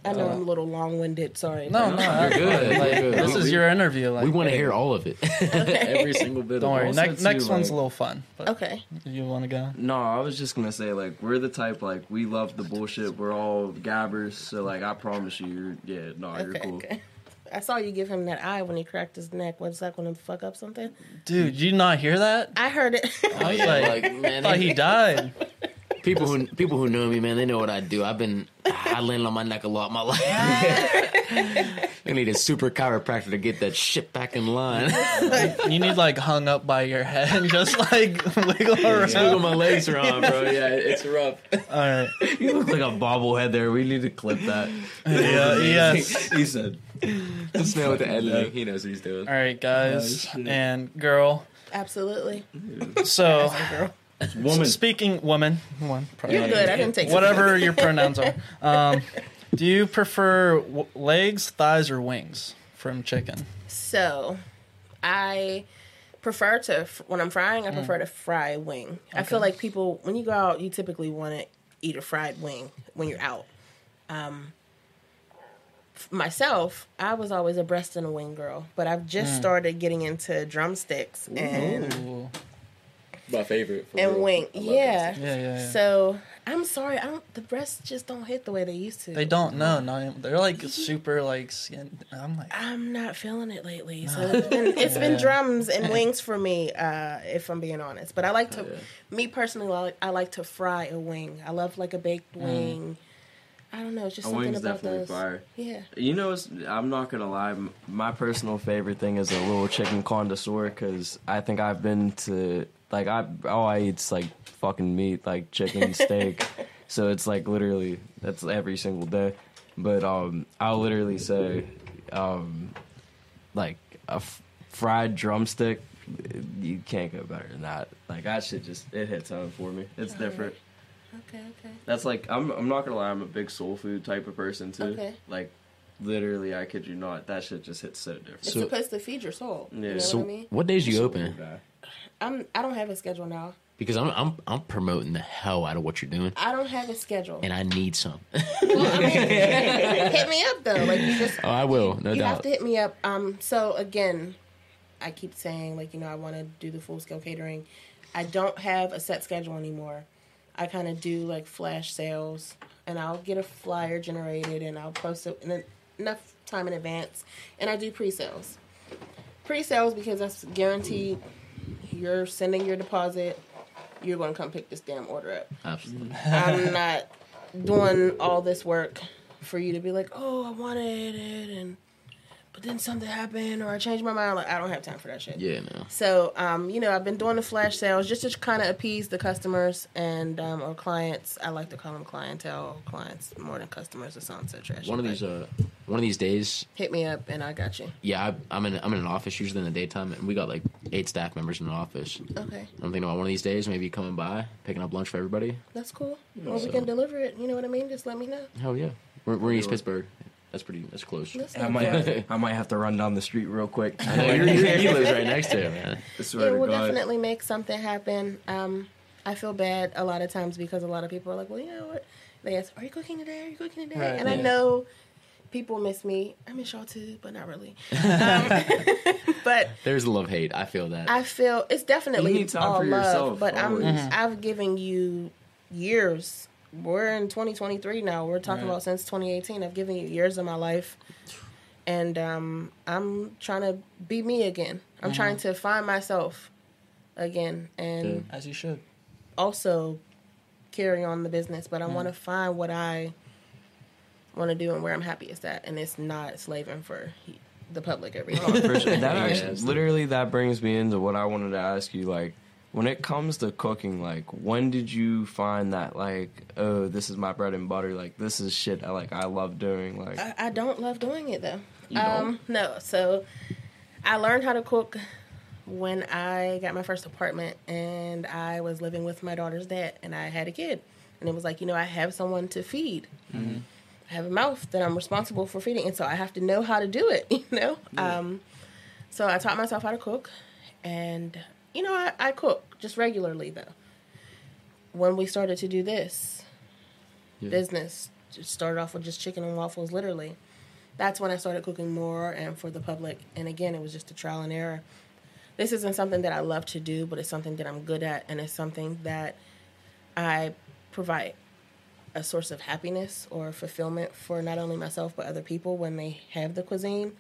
S4: I know I'm a uh, little long winded. Sorry.
S1: No, no,
S2: You're good.
S1: Like,
S2: You're good.
S1: this is your interview. Like,
S2: we want to hear all of it, every single bit.
S1: Don't
S2: of
S1: worry.
S2: it.
S3: Also,
S1: Next,
S3: too,
S1: one's
S3: like-
S1: a little fun. But
S4: Okay.
S1: you want to go?
S3: No, I was just gonna say like we're the type like we love the bullshit. We're all gabbers, so like I promise you, you're yeah, no, you're cool.
S4: Okay. I saw you give him that eye when he cracked his neck. What's that going to fuck up something?
S1: Dude, did you not hear that?
S4: I heard it.
S2: I was
S1: Like,
S2: like, man,
S1: thought he died.
S2: people who people who know me, man, they know what I do. I've been I land on my neck a lot in my life. I need a super chiropractor to get that shit back in line.
S1: You need like hung up by your head and just like wiggle around.
S2: Wiggle my legs around, bro. Yeah, it's rough.
S1: All right.
S3: You look like a bobblehead there. We need to clip that.
S1: Yeah. Yes.
S3: he said.
S2: This man with the editing, he knows what he's doing.
S1: All right, guys
S3: shit.
S1: and girl.
S4: Absolutely.
S1: So,
S4: Girl.
S3: Woman.
S1: speaking woman, one.
S4: You're good. I didn't take
S1: Whatever your pronouns are. Um, do you prefer w- legs, thighs, or wings from chicken?
S4: So, I prefer to when I'm frying. I
S1: Mm.
S4: prefer to fry wing. I feel like people when you go out, you typically want to eat a fried wing when you're out. Um, f- myself, I was always a breast and a wing girl, but I've just
S1: Mm.
S4: started getting into drumsticks and
S1: Ooh.
S2: My favorite. for
S4: and
S2: real.
S4: wing. Yeah.
S1: Yeah, yeah, yeah.
S4: So I'm sorry, I don't. The breasts just don't hit the way they used to.
S1: They don't know. No, they're like super like skin. I'm like,
S4: I'm not feeling it lately. So it's been, it's been drums and wings for me, uh, if I'm being honest. But I like to,
S2: Oh, yeah.
S4: me personally, I like, I like to fry a wing. I love like a baked wing. I don't know, it's just
S3: A
S4: something
S3: wing's
S4: about
S3: definitely
S4: those.
S3: fire.
S4: Yeah.
S3: You know, it's, I'm not gonna lie. My personal favorite thing is a little chicken connoisseur because I think I've been to like I all I eat's like fucking meat, like chicken, steak. So it's like literally that's every single day. But um, I'll literally say, um, like a f- fried drumstick. You can't go better than that. Like that shit just it hits home for me. It's
S4: Alright.
S3: different.
S4: Okay. Okay.
S3: That's like I'm. I'm not gonna lie. I'm a big soul food type of person too.
S4: Okay.
S3: Like, literally, I kid you not. That shit just hits so different.
S4: It's
S2: So-
S4: supposed to feed your soul. You
S3: Yeah.
S4: know
S2: So,
S4: what I mean?
S2: what days you
S3: Soul
S2: open?
S4: I'm. I don't have a schedule now.
S2: Because I'm I'm I'm promoting the hell out of what you're doing,
S4: I don't have a schedule.
S2: and I need some.
S4: Well, I mean, hit me up though. Like you just
S2: oh, I will, no doubt.
S4: you have
S2: doubt.
S4: to hit me up. Um, so again, I keep saying like you know I want to do the full scale catering. I don't have a set schedule anymore. I kind of do like flash sales, and I'll get a flyer generated, and I'll post it in enough time in advance, and I do pre sales. Pre sales because that's guaranteed. You're sending your deposit. You're going to come pick this damn order up.
S2: Absolutely.
S4: I'm not doing all this work for you to be like, oh, I wanted it, and but then something happened, or I changed my mind. Like, I don't have time for that shit.
S2: Yeah, no.
S4: So, um, you know, I've been doing the flash sales just to kind of appease the customers and um, or clients. I like to call them clientele, clients more than customers. It sounds so trashy.
S2: One of these uh, one of these days,
S4: hit me up and I got you.
S2: yeah, I, I'm in I'm in an office usually in the daytime, and we got like eight staff members in the office.
S4: Okay,
S2: I'm thinking about one of these days, maybe coming by, picking up lunch for everybody.
S4: that's cool. Well, we
S2: So-
S4: can deliver it. You know what I mean? Just let me know.
S2: Hell yeah, we're, we're in East Pittsburgh. That's pretty. That's close.
S4: That's
S3: I might. Have, I might have to run down the street real quick.
S2: I know you're, you're, he lives right next to it, man.
S3: I swear
S4: Yeah,
S3: to
S4: we'll definitely make something happen. Um, I feel bad a lot of times because a lot of people are like, "Well, you know what?" They ask, "Are you cooking today? Are you cooking today?"
S1: Right,
S4: and I know people miss me. I miss y'all too, but not really. Um, but
S2: There's love hate. I feel that.
S4: I feel it's definitely
S3: You need time
S4: all
S3: for
S4: love.
S3: yourself,
S4: but I'm
S3: always.
S1: Mhm.
S4: I've given you years. We're in 2023 now. We're talking
S1: Right.
S4: about since 2018. I've given you years of my life, and um, I'm trying to be me again. I'm
S1: Mm-hmm.
S4: trying to find myself again, and
S2: Yeah.
S1: as you should.
S4: also carry on the business. But I
S1: Mm.
S4: want to find what I want to do and where I'm happiest at, and it's not slaving for the public every day.
S3: Oh, sure. That
S2: Yeah,
S3: actually, literally, that brings me into what I wanted to ask you. Like, when it comes to cooking, like, when did you find that, like, oh, this is my bread and butter? Like, this is shit I like. I love doing. Like,
S4: I, I don't love doing it though.
S3: You
S4: um, no. So I learned how to cook when I got my first apartment and I was living with my daughter's dad and I had a kid. And it was like, you know, I have someone to feed. I have a mouth that I'm responsible for feeding. And so I have to know how to do it, you know? Um, so I taught myself how to cook. And, you know, I, I cook just regularly though. When we started to do this
S2: Yeah.
S4: business, just started off with just chicken and waffles, literally. That's when I started cooking more and for the public. And again, it was just a trial and error. This isn't something that I love to do, but it's something that I'm good at, and it's something that I provide a source of happiness or fulfillment for not only myself but other people when they have the cuisine.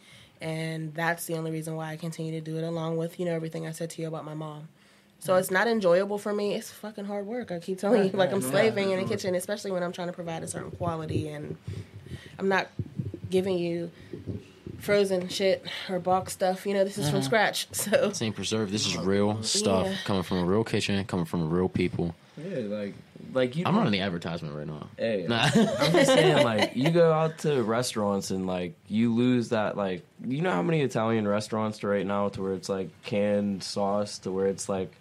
S4: And that's the only reason why I continue to do it, along with you know everything I said to you about my mom. So it's not enjoyable for me. It's fucking hard work. I keep telling you, like I'm slaving in the kitchen, especially when I'm trying to provide a certain quality, and I'm not giving you frozen shit or box stuff. You know, this is from uh-huh. scratch. So
S2: This ain't preserved. This is real stuff
S4: Yeah.
S2: coming from a real kitchen, coming from real people.
S3: Yeah, like like you.
S2: I'm running the advertisement right now.
S3: Hey,
S2: Nah.
S3: I'm just saying, like, you go out to restaurants and like you lose that, like, you know how many Italian restaurants to right now to where it's like canned sauce to where it's like.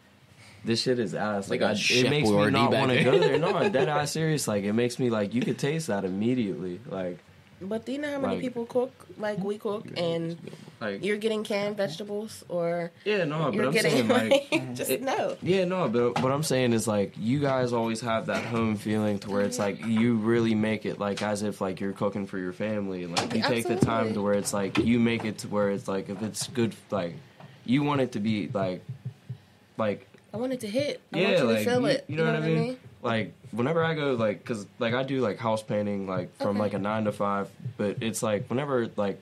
S3: This shit is ass.
S2: They
S3: Like, I, it makes me not want to go there. No, dead ass serious. Like, it makes me like you could taste that immediately. Like,
S4: But do you know how many
S3: Like-
S4: people cook like we cook, and
S3: like
S4: you're getting canned vegetables, or
S3: yeah, no, but I'm
S4: getting
S3: saying like
S4: just
S3: it-
S4: no.
S3: Yeah, no, but what I'm saying is like you guys always have that home feeling to where it's like you really make it like as if like you're cooking for your family. Like you take the time to where it's like you make it to where it's like if it's good like you want it to be like like
S4: I want it to hit. I
S3: yeah,
S4: want you
S3: like
S4: to feel
S3: you,
S4: it.
S3: you know, what I mean? Like whenever I go like cuz like I do like house painting like from
S4: Okay.
S3: like a 9 to 5, but it's like whenever like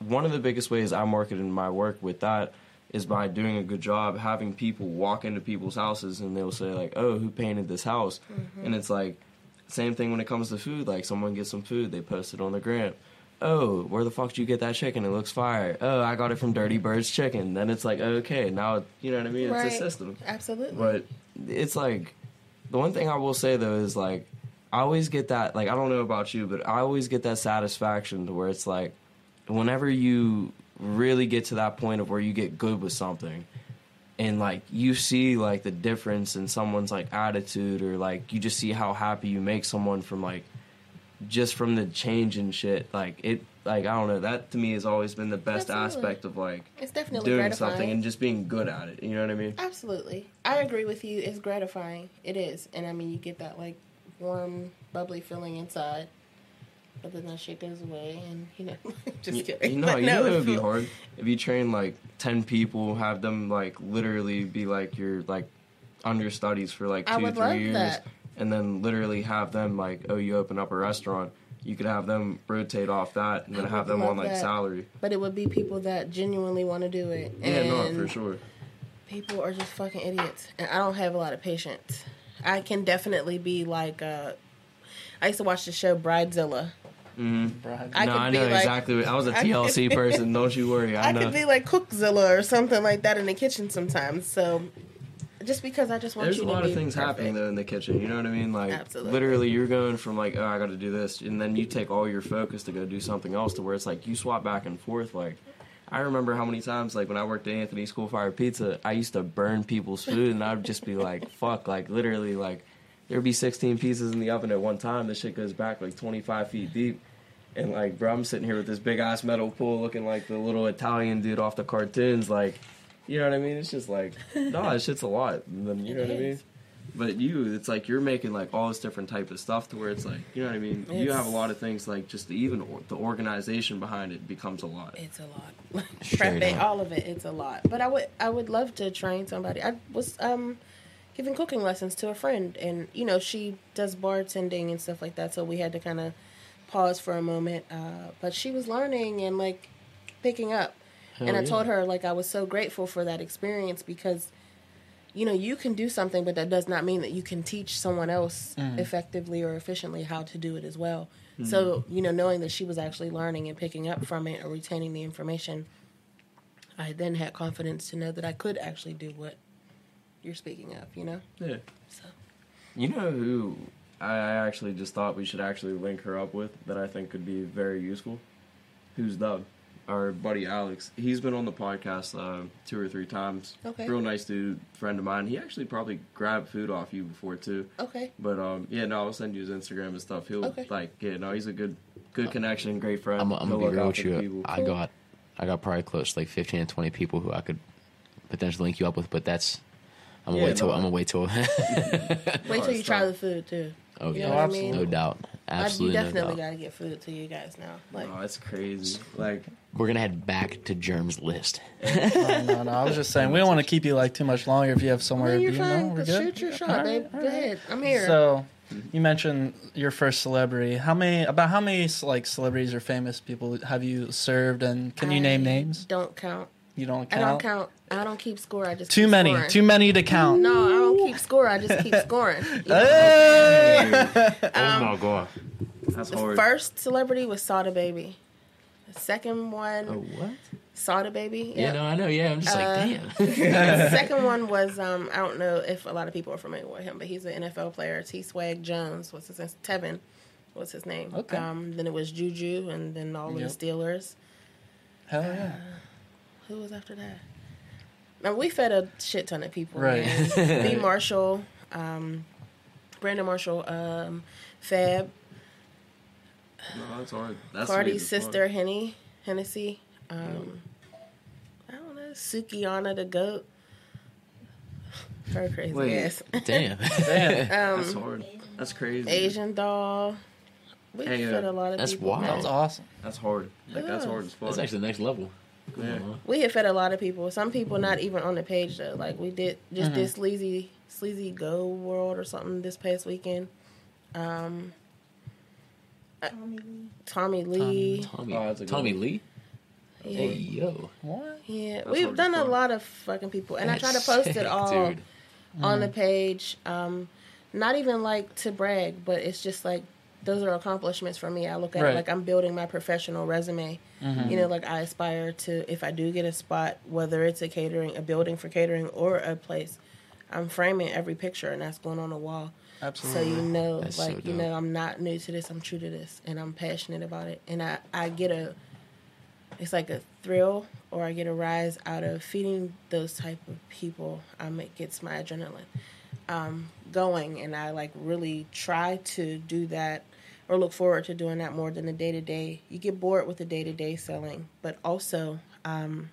S3: one of the biggest ways I market in my work with that is by doing a good job having people walk into people's houses and they'll say like, "Oh, who painted this house?"
S4: Mm-hmm.
S3: And it's like same thing when it comes to food. Like someone gets some food, they post it on the gram. Oh, where the fuck did you get that chicken? It looks fire. Oh, I got it from Dirty Bird's Chicken. Then it's like, okay, now you know what I mean. It's
S4: Right.
S3: a system.
S4: Absolutely.
S3: But it's like the one thing I will say though is like I always get that like I don't know about you, but I always get that satisfaction to where it's like whenever you really get to that point of where you get good with something and like you see like the difference in someone's like attitude or like you just see how happy you make someone from like just from the change and shit like it like I don't know that to me has always been the best
S4: Absolutely.
S3: aspect of like
S4: it's definitely
S3: doing
S4: gratifying.
S3: something and just being good at it you know what I mean
S4: Absolutely. I agree with you. It's gratifying. It is. And I mean, you get that like warm, bubbly feeling inside. But then that shit goes away and, you know, just
S3: You-
S4: kidding.
S3: You know,
S4: But
S3: you
S4: no,
S3: know it would be hard if you train like ten people, have them like literally be like your like understudies for like two, three years,
S4: that.
S3: and then literally have them like, oh, you open up a restaurant, you could have them rotate off that, and then have them on like
S4: that.
S3: salary.
S4: But it would be people that genuinely want to do it.
S3: Yeah,
S4: and
S3: no, for sure.
S4: People are just fucking idiots. And I don't have a lot of patience. I can definitely be like, uh, I used to watch the show Bridezilla.
S1: Bride.
S4: I
S3: no, I know
S4: like-
S3: exactly. What, I was a
S4: I could-
S3: TLC person. Don't you worry. I,
S4: I,
S3: know.
S4: could be like Cookzilla or something like that in the kitchen sometimes. So just because I just want
S3: There's
S4: you to
S3: There's
S4: a lot
S3: of things
S4: perfect.
S3: happening though in the kitchen. You know what I mean? Like
S4: Absolutely.
S3: literally, you're going from like, oh, I got to do this, and then you take all your focus to go do something else. To where it's like you swap back and forth. Like I remember how many times, like when I worked at Anthony's Coal Fire Pizza, I used to burn people's food, and I'd just be like, fuck, like literally, like there'd be 16 pieces in the oven at one time. This shit goes back like 25 feet deep. And like, bro, I'm sitting here with this big ass metal pool, looking like the little Italian dude off the cartoons. Like, you know what I mean? It's just like, no, that shit's a lot. And then, you
S4: It
S3: know what I mean? But you, it's like you're making like all this different type of stuff to where it's like, you know what I mean? you have a lot of things like just the, even or, the organization behind it becomes a lot.
S4: It's a lot.
S2: Straight
S4: Prepping,
S2: up.
S4: all of it. It's a lot. But I would I would love to train somebody. I was um giving cooking lessons to a friend and you know, she does bartending and stuff like that, so we had to kind of pause for a moment. Uh, but she was learning and like picking up. And I
S3: yeah.
S4: told her like I was so grateful for that experience because you know, you can do something but that does not mean that you can teach someone else mm-hmm. effectively or efficiently how to do it as well. Mm-hmm. So, you know, knowing that she was actually learning and picking up from it or retaining the information, I then had confidence to know that I could actually do what you're speaking of, you know?
S3: Yeah.
S4: So
S3: You know who I I actually just thought we should actually link her up with that I think could be very useful? Who's Doug? Our buddy Alex. He's been on the podcast uh, two or three times.
S4: Okay.
S3: Real nice dude, friend of mine. He actually probably grabbed food off you before too.
S4: Okay.
S3: But um, yeah, no, I'll send you his Instagram and stuff. He'll
S4: Okay.
S3: like, yeah, no, he's a good, good connection, great friend.
S2: I'm, I'm gonna be
S3: look
S2: real with you.
S3: people.
S2: I got, I got probably close to like 15 to 20 people who I could potentially link you up with, but that's. I'm gonna
S3: Yeah,
S2: wait till
S3: no.
S2: I'm gonna wait till.
S4: Wait till you try the food too.
S2: Oh
S4: You
S2: yeah,
S4: know what I mean?
S2: no doubt, Absolutely,
S4: I, you definitely
S2: doubt.
S4: got to get food to you guys now. Like,
S3: Oh, that's crazy. Like,
S2: We're gonna head back to Germ's list.
S1: no, no, no. I was just saying we don't want to keep you like too much longer. If you have somewhere
S4: no,
S1: to
S4: you're
S1: be,
S4: fine.
S1: no, we're good.
S4: shoot your shot,
S1: All right,
S4: babe.
S1: all
S4: Go ahead. I'm here.
S1: So, you mentioned your first celebrity. How many? About how many like celebrities or famous people have you served? And can you name names?
S4: Don't count.
S1: You don't
S4: I don't count. I don't keep score. I just
S1: Too
S4: keep
S1: many.
S4: Scoring.
S1: Too many to count.
S4: No, I don't keep score. I just keep scoring. You know?
S1: Hey!
S2: oh my god!
S3: that's
S4: The
S3: hard.
S4: first celebrity was Sada Baby. The second one,
S2: Oh what?
S4: Sada Baby.
S2: Yeah, no, I know. Yeah, I'm just
S4: Uh,
S2: like, damn.
S4: the second one was um, I don't know if a lot of people are familiar with him, but he's an NFL player. T. Swag Jones. What's his name? Tevin. What's his name?
S1: Okay.
S4: Um, then it was Juju, and then all
S1: Yep.
S4: of the Steelers.
S1: Hell yeah!
S4: Who was after that? Now we fed a shit ton of people.
S1: Right.
S4: man. B. Marshall, um, Brandon Marshall, um, Fab,
S3: No, that's hard. That's
S4: Cardi's
S3: sweet as
S4: sister, Henny, Hennessy. Um, I don't know, Sukihana the goat. Her crazy
S3: Wait.
S4: ass.
S2: damn.
S1: Damn.
S3: fuck. That's
S4: um,
S3: hard. That's crazy.
S4: Asian doll. We
S3: Hey, uh,
S4: fed a lot of
S2: that's
S4: people.
S2: wild.
S4: man.
S1: That's awesome.
S3: That's hard. Like, that's hard as fuck.
S2: That's actually the next level.
S3: Yeah.
S4: We have fed a lot of people. Some people not even on the page though. Like we did just
S1: Mhm.
S4: this sleazy sleazy go world or something this past weekend. Um, uh, Tommy Lee.
S2: Tommy,
S3: Oh, that's a good
S2: Tommy. Lee.
S4: Yeah,
S2: Hey yo,
S1: What?
S4: yeah.
S3: That's
S4: we've done a lot of fucking people, and I try to
S2: That's
S4: post it all
S2: dude.
S4: on
S1: Mm.
S4: the page. Um, not even like to brag, but it's just like those are accomplishments for me. I look at
S1: Right.
S4: it like I'm building my professional resume.
S1: Mhm.
S4: You know, like I aspire to if I do get a spot, whether it's a catering, a building for catering, or a place, I'm framing every picture, and that's going on the wall.
S1: Absolutely.
S4: So you know,
S2: That's so
S4: like you know, I'm not new to this. I'm true to this, and I'm passionate about it. And I I get a, it's like a thrill, or I get a rise out of feeding those type of people. Um, it gets my adrenaline um, going, and I like really try to do that or look forward to doing that more than the day to day. You get bored with the day to day selling, but also. Um,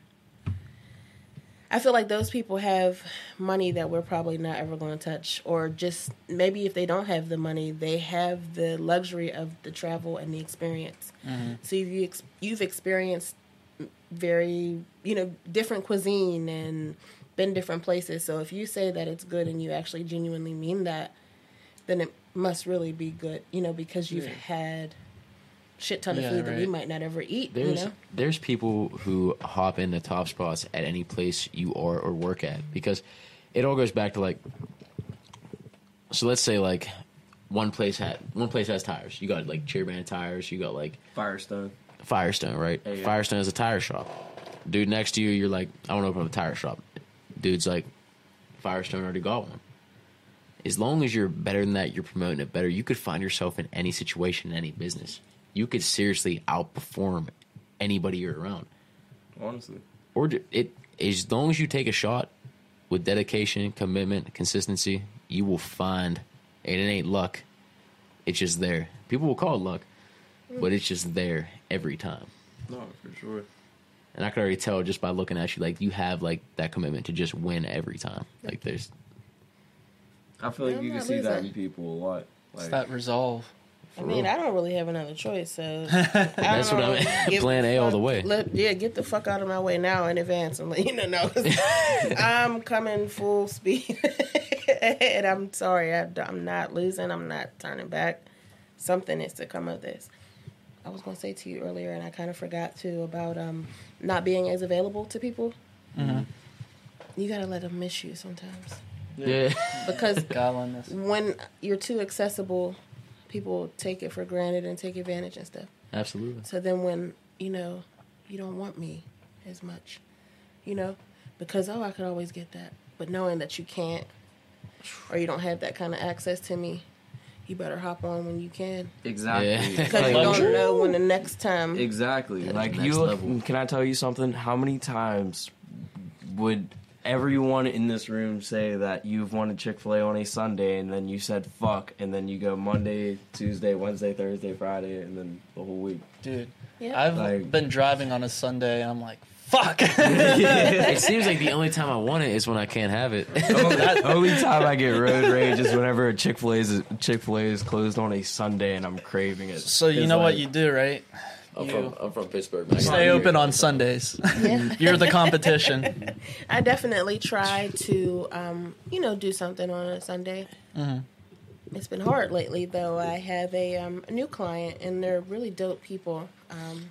S4: I feel like those people have money that we're probably not ever going to touch, or just maybe if they don't have the money, they have the luxury of the travel and the experience.
S1: Mhm.
S4: So you ex- you've experienced very you know different cuisine and been different places. So if you say that it's good and you actually genuinely mean that, then it must really be good. You know because you've
S1: Yeah.
S4: had shit ton of
S1: Yeah,
S4: food that we
S1: right.
S4: might not ever eat.
S2: There's
S4: you know.
S2: there's people who hop in the top spots at any place you are or work at because it all goes back to like so let's say like one place had one place has tires. You got like Cheerband tires, you got like
S3: Firestone.
S2: Firestone, right?
S3: Yeah, yeah.
S2: Firestone is a tire shop. Dude next to you, you're like, I want to open up a tire shop. Dude's like, Firestone already got one. As long as you're better than that, you're promoting it better. You could find yourself in any situation, in any business. You could seriously outperform anybody you're around.
S3: Honestly.
S2: Or it as long as you take a shot with dedication, commitment, consistency, you will find. And it ain't luck. It's just there. People will call it luck, but it's just there every time.
S3: No, for sure.
S2: And I could already tell just by looking at you, like you have like that commitment to just win every time. Like there's
S3: I feel like
S4: I'm
S3: you can
S4: not
S3: see that in people a lot.
S1: It's
S3: Like,
S1: that resolve.
S4: I mean, I don't really have another choice, so
S2: That's what I'm- plan A all the way.
S4: Let, yeah, get the fuck out of my way now in advance I'm let you know. No, 'cause I'm coming full speed ahead. I'm sorry, I, am not losing. I'm not turning back. Something is to come of this. I was going to say to you earlier, and I kind of forgot too about um, not being as available to people.
S1: Mhm.
S4: You gotta let them miss you sometimes
S2: yeah.
S4: because when you're too accessible, people take it for granted and take advantage and stuff.
S2: Absolutely.
S4: So then when, you know, you don't want me as much, you know, because, oh, I could always get that. But knowing that you can't or you don't have that kind of access to me, you better hop on when you can.
S3: exactly.
S2: Yeah.
S4: Because you don't know when the next time.
S3: Exactly. Like you
S2: level.
S3: can I tell you something? How many times would everyone in this room say that you've wanted Chick-fil-A on a Sunday and then you said fuck and then you go Monday, Tuesday, Wednesday, Thursday, Friday and then the whole week.
S1: Dude,
S4: Yeah.
S1: I've
S3: Like-
S1: been driving on a Sunday and I'm like, Fuck.
S2: It seems like the only time I want it is when I can't have it.
S3: Oh, only, only time I get road rage is whenever Chick Fil A is Chick Fil A is closed on a Sunday and I'm craving it.
S1: so you
S3: It's
S1: know what you do, right?
S2: I'm
S1: You-
S2: from I'm from Pittsburgh. man.
S1: Stay open on Sundays.
S4: Yeah.
S1: You're the competition.
S4: I definitely try to, um, you know, do something on a Sunday.
S1: Mhm.
S4: It's been hard lately, though. I have a, um, a new client, and they're really dope people. Um,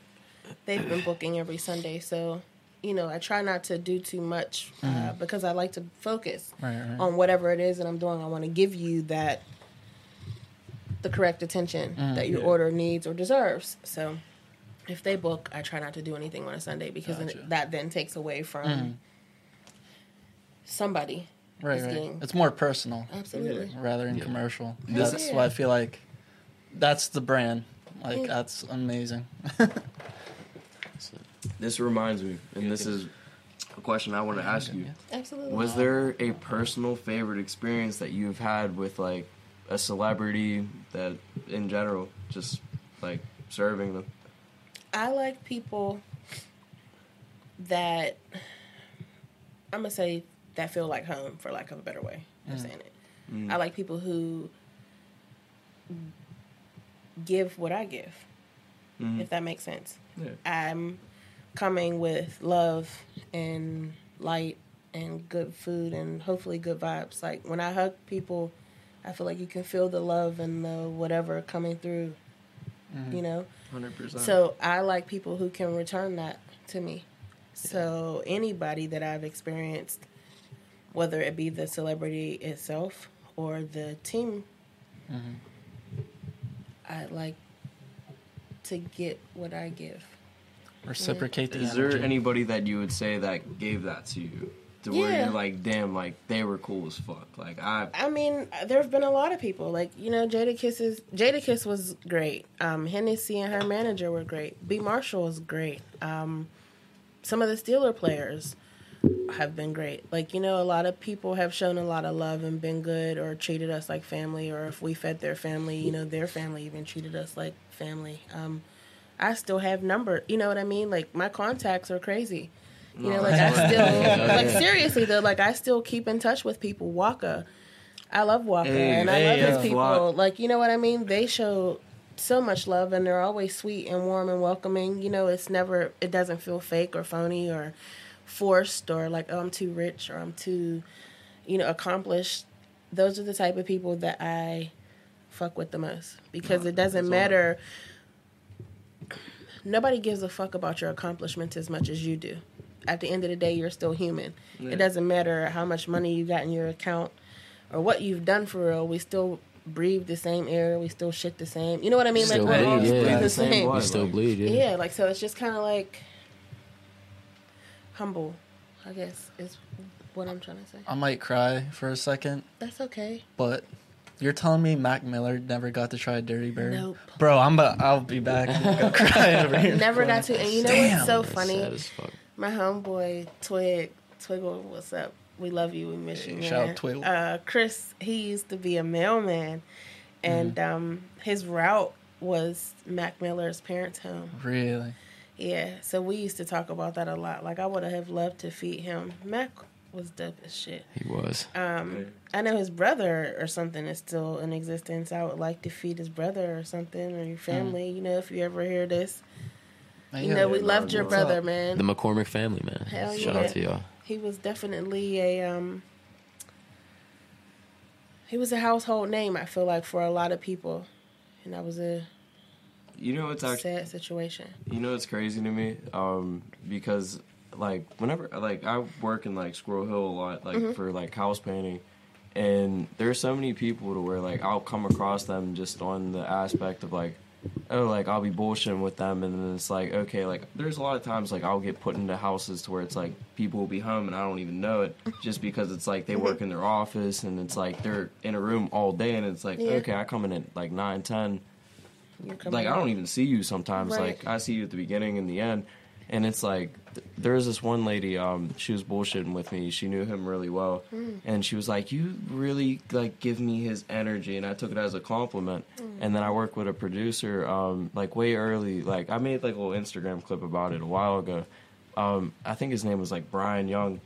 S4: they've been booking every Sunday, so you know, I try not to do too much uh, because I like to focus
S1: Right, right.
S4: on whatever it is that I'm doing. I want to give you that the correct attention that your
S3: Yeah.
S4: order needs or deserves. So. If they book, I try not to do anything on a Sunday because then that then takes away from mm. somebody.
S1: Right,
S4: is
S1: right.
S4: getting-
S1: It's more personal
S4: Absolutely.
S1: rather than
S2: Yeah.
S1: commercial.
S3: This-
S1: That's why I feel like that's the brand. Like
S4: Yeah.
S1: that's amazing.
S3: This reminds me, and this is a question I want to ask you.
S4: Absolutely.
S3: Was there a personal favorite experience that you've had with like a celebrity that in general, just like serving them?
S4: I like people that I'm gonna say that feel like home, for lack of a better way of saying it.
S3: Mm.
S4: I like people who give what I give,
S3: Mhm.
S4: if that makes sense.
S3: Yeah.
S4: I'm coming with love and light and good food and hopefully good vibes. Like when I hug people, I feel like you can feel the love and the whatever coming through, you know?
S3: Hundred percent.
S4: So I like people who can return that to me. So anybody that I've experienced, whether it be the celebrity itself or the team, mm-hmm. I like to get what I give.
S1: Reciprocate the
S3: Is there anybody that you would say that gave that to you? To where
S4: Yeah.
S3: you're like, damn, like they were cool as fuck. Like I
S4: I mean, there have been a lot of people. Like you know, Jadakiss's Jada Kiss was great. Um, Hennessy and her manager were great. B Marshall was great. Um, some of the Steeler players have been great. Like you know, a lot of people have shown a lot of love and been good, or treated us like family. Or if we fed their family, you know, their family even treated us like family. Um, I still have number. You know what I mean? Like my contacts are crazy. You know, like I still, like seriously though, like I still keep in touch with people. Waka, I love Waka,
S3: Hey,
S4: and I
S1: hey,
S4: love
S1: yeah.
S4: his people.
S3: Flock.
S4: Like you know what I mean? They show so much love, and they're always sweet and warm and welcoming. You know, it's never, it doesn't feel fake or phony or forced or like oh I'm too rich or I'm too, you know, accomplished. Those are the type of people that I fuck with the most because it doesn't
S3: that's
S4: matter. Nobody gives a fuck about your accomplishments as much as you do. At the end of the day, you're still human.
S3: Yeah.
S4: It doesn't matter how much money you got in your account or what you've done for real. We still breathe the same air. We still shit the same. You know what I mean?
S2: Still
S4: like we're
S2: bleed, yeah.
S4: breathe the
S3: The same
S4: same.
S2: We still bleed, yeah.
S4: Yeah, like so it's just kind of like humble, I guess is what I'm trying to say.
S1: I might cry for a second,
S4: That's okay.
S1: but you're telling me Mac Miller never got to try Dirty Bird?
S4: Nope.
S1: Bro, I'm about, I'll be back. Go cry over here.
S4: Never got to. And you know
S1: Damn,
S4: what's so
S2: That's
S4: funny?
S2: Sad as fuck.
S4: My homeboy Twig, Twiggle, what's up? We love you. We miss you,
S1: Hey,
S4: man.
S1: shout out Twiggle.
S4: Uh, Chris, he used to be a mailman, and
S1: Mm-hmm.
S4: um, his route was Mac Miller's parents' home.
S1: Really?
S4: Yeah, so we used to talk about that a lot. Like I would have loved to feed him. Mac was dope as shit.
S2: He was.
S4: Um, I know his brother or something is still in existence. I would like to feed his brother or something or your family. You know, if you ever hear this,
S1: Man,
S4: you
S1: yeah,
S4: know, we
S3: man,
S4: loved your
S3: what's
S4: brother, man.
S2: The McCormick family, man.
S4: Hell
S2: Shout
S4: yeah.
S2: out to y'all.
S4: he was definitely a um he was a household name i feel like for a lot of people and that was a
S3: you know what's actually
S4: sad situation
S3: You know what's crazy to me? Um, because like whenever like I work in like Squirrel Hill a lot, like for like house painting, and there's so many people to where like I'll come across them just on the aspect of like, oh like I'll be bullshitting with them, and then it's like okay like there's a lot of times like I'll get put into houses to where it's like people will be home and I don't even know it just because it's like they work in their office and it's like they're in a room all day and it's like
S4: Yeah.
S3: okay I come in at like nine ten like I don't even see you sometimes.
S4: Right.
S3: Like I see you at the beginning and the end, and it's like th- there was this one lady. Um, she was bullshitting with me. She knew him really well,
S4: Hmm.
S3: and she was like, "You really like give me his energy," and I took it as a compliment.
S4: Hmm.
S3: And then I worked with a producer, um, like way early. Like I made like a little Instagram clip about it a while ago. Um, I think his name was like Brian Young.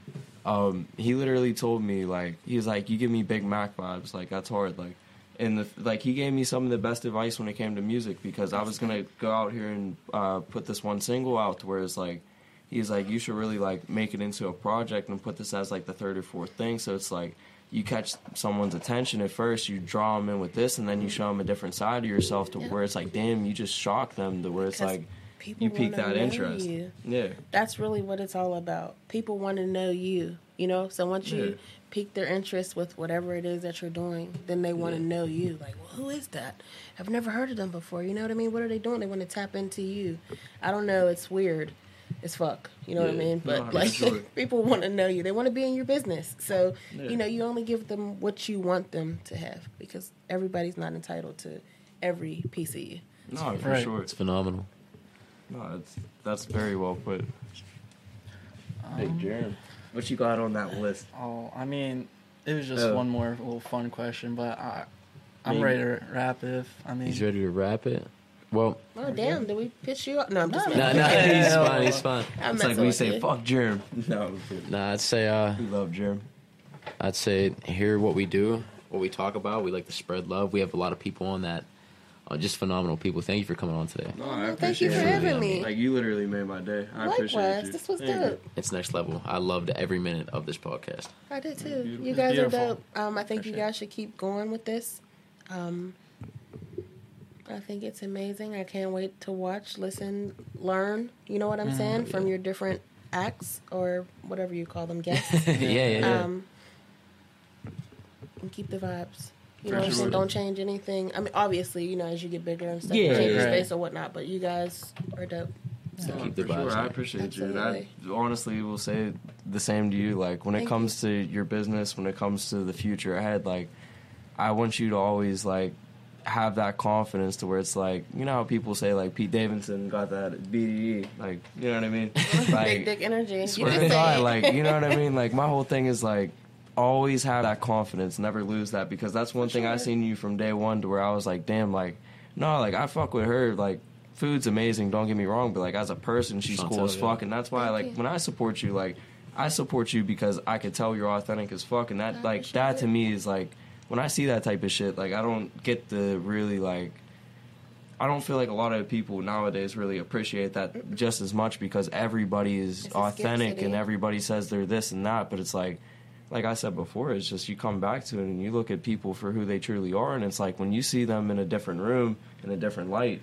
S3: Um, he literally told me like he was like, "You give me Big Mac vibes. Like that's hard. Like." And the, like he gave me some of the best advice when it came to music because I was gonna go out here and uh, put this one single out to where it's like he's like you should really like make it into a project and put this as like the third or fourth thing so it's like you catch someone's attention at first you draw them in with this and then you show them a different side of yourself to
S4: Yeah.
S3: where it's like damn you just shock them to where it's like you pique that interest
S4: you.
S3: yeah
S4: That's really what it's all about. People want to know you, you know. So once you
S3: Yeah.
S4: Pique their interest with whatever it is that you're doing, then they want to
S3: Yeah.
S4: know you. Like, well, who is that? I've never heard of them before. You know what I mean? What are they doing? They want to tap into you. I don't know. It's weird. It's fuck. You know what I
S3: Yeah.
S4: mean?
S3: No,
S4: But
S3: for
S4: like, people want to know you. They want to be in your business. So
S3: Yeah.
S4: you know, you only give them what you want them to have because everybody's not entitled to every piece of you.
S3: no for
S1: Right.
S3: sure
S2: It's phenomenal.
S3: no it's that's very well put big germ what you got on that list
S1: Oh, I mean, it was just
S3: Oh.
S1: one more little fun question, but I, I'm
S3: Maybe.
S1: ready to wrap. If I mean,
S2: He's ready to wrap it. Well,
S4: Oh damn! Did we piss you up? No, I'm just.
S1: No,
S2: no, no, he's
S1: Yeah.
S2: fine. He's fine.
S4: I'm
S3: it's like
S4: messing
S3: we say
S4: you.
S3: fuck germ no
S2: Nah, I'd say uh,
S3: we love germ
S2: I'd say hear what we do, what we talk about. We like to spread love. We have a lot of people on that, uh, just phenomenal people. Thank you for coming on today.
S3: no,
S4: Oh, thank you for having me.
S3: like you literally made my day I appreciate you
S4: this was
S3: Thank you.
S4: dope.
S2: It's next level. I loved every minute of this podcast.
S4: I did too.
S3: Beautiful.
S4: You guys
S1: Beautiful.
S4: are dope. Um, I think you guys should keep going with this. Um, I think it's amazing. I can't wait to watch, listen, learn. You know what I'm saying from your different acts or whatever you call them, guests.
S2: yeah, yeah, yeah.
S4: um, and keep the vibes. You know what I'm saying? Don't change anything. I mean, obviously, you know, as you get bigger and stuff,
S3: Yeah,
S4: you change your
S1: right.
S4: space or whatnot. But you guys are dope. So,
S2: Keep the
S3: For sure, I
S2: up.
S3: appreciate you. And I honestly will say the same to you. Like when it
S4: Thank
S3: comes to your business, when it comes to the future ahead, like I want you to always like have that confidence to where it's like you know how people say like Pete Davidson got that BDE, like you know what I mean?
S4: big dick energy. You
S3: swear to God, like you know what I mean? Like my whole thing is like always have that confidence, never lose that because that's one
S4: For
S3: thing I seen you from day one to where I was like, damn, like no, like I fuck with her, like. Food's amazing, don't get me wrong, but like as a person, she's
S2: Shauntel,
S3: cool as
S2: yeah.
S3: fuck, and that's why
S4: Thank
S3: like
S4: you.
S3: when I support you, like I support you because I could tell you're authentic as fuck, and that
S4: I
S3: like
S4: appreciate
S3: that to me is like when I see that type of shit, like I don't get the really like I don't feel like a lot of people nowadays really appreciate that just as much because everybody is
S4: It's
S3: authentic and everybody says they're this and that, but it's like like I said before, it's just you come back to it and you look at people for who they truly are, and it's like when you see them in a different room in a different light,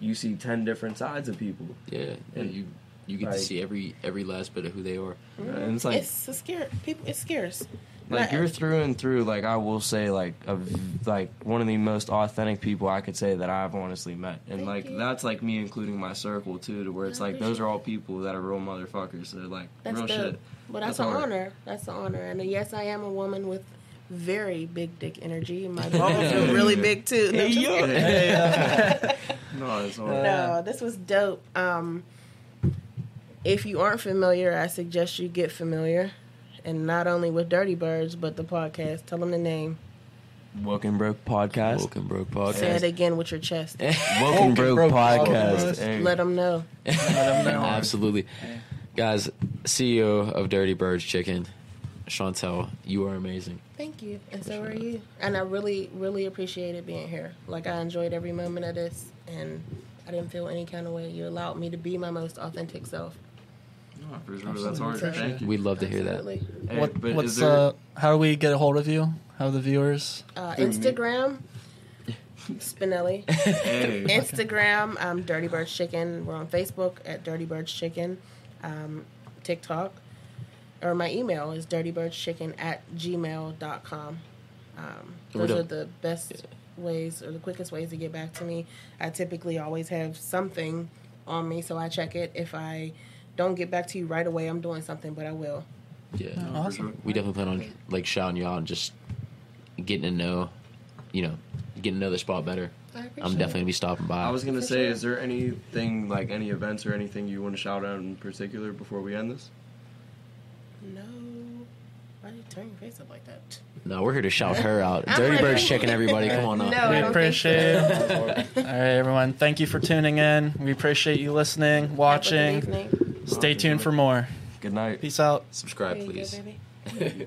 S3: you see ten different sides of people,
S2: Yeah,
S3: And,
S2: you you get
S3: like-
S2: to see every every last bit of who they are.
S3: and it's like
S4: it's a scare. People, it's scarce.
S3: Like you're through and through. Like I will say, like a, like one of the most authentic people I could say that I've honestly met, and
S4: Thank
S3: like
S4: you.
S3: that's like me including my circle too, to where it's
S4: I
S3: like those are all people that are real motherfuckers. They're like
S4: That's
S3: real
S4: dope.
S3: shit.
S4: But that's,
S3: That's
S4: an
S3: hard.
S4: honor. That's an honor. And yes, I am a woman with very big dick energy. My balls are really big too. No, just kidding.
S3: no, it's hard.
S4: no, this was dope. Um, if you aren't familiar, I suggest you get familiar, and not only with Dirty Birds, but the podcast. Tell them the name.
S3: Woke and Broke podcast.
S2: Woke and Broke Podcast.
S4: Say it again with your chest.
S3: Woke and Broke
S1: Broke
S3: podcast.
S1: podcast.
S3: Hey.
S4: Let them know.
S2: Absolutely, guys. CEO of Dirty Birds Chicken, Shauntel, you are amazing.
S4: Thank you, and so are you. And I really, really appreciated being here. Like I enjoyed every moment of this, and I didn't feel any kind of way. You allowed me to be my most authentic self.
S3: No, for sure, that's hard. Thank you.
S2: We'd love to hear that.
S3: Hey,
S1: what,
S3: but
S1: what's
S3: there-
S1: uh? How do we get a hold of you? How do the viewers?
S4: Uh, Instagram, Spinelli.
S3: Hey.
S4: Instagram, um, Dirty Birds Chicken. We're on Facebook at Dirty Birds Chicken. Um, TikTok. Or my email is dirtybirdschicken at gmail.com. Um,
S2: We
S4: those are the best ways or the quickest ways to get back to me. I typically always have something on me, so I check it. If I don't get back to you right away, I'm doing something, but I will.
S2: Yeah,
S3: No, for
S1: Awesome.
S2: we definitely plan on like shouting you out and just getting to know, you know, getting to know the spot better.
S4: I appreciate
S2: I'm definitely gonna be stopping by.
S3: I was gonna say,
S4: sure.
S3: is there anything like any events or anything you want to shout out in particular before we end this?
S4: No. Why do you turn your face up like that?
S2: no, we're here to shout her out. Dirty Birds Chicken, everybody, come on up.
S4: No,
S1: we
S4: I don't
S1: appreciate
S4: so.
S1: it. All right, everyone. Thank you for tuning in. We appreciate you listeing,
S4: Have a good
S1: watching. Stay tuned for more.
S3: Good night.
S1: Peace out.
S2: Subscribe,
S4: There you go,
S2: please.
S4: baby.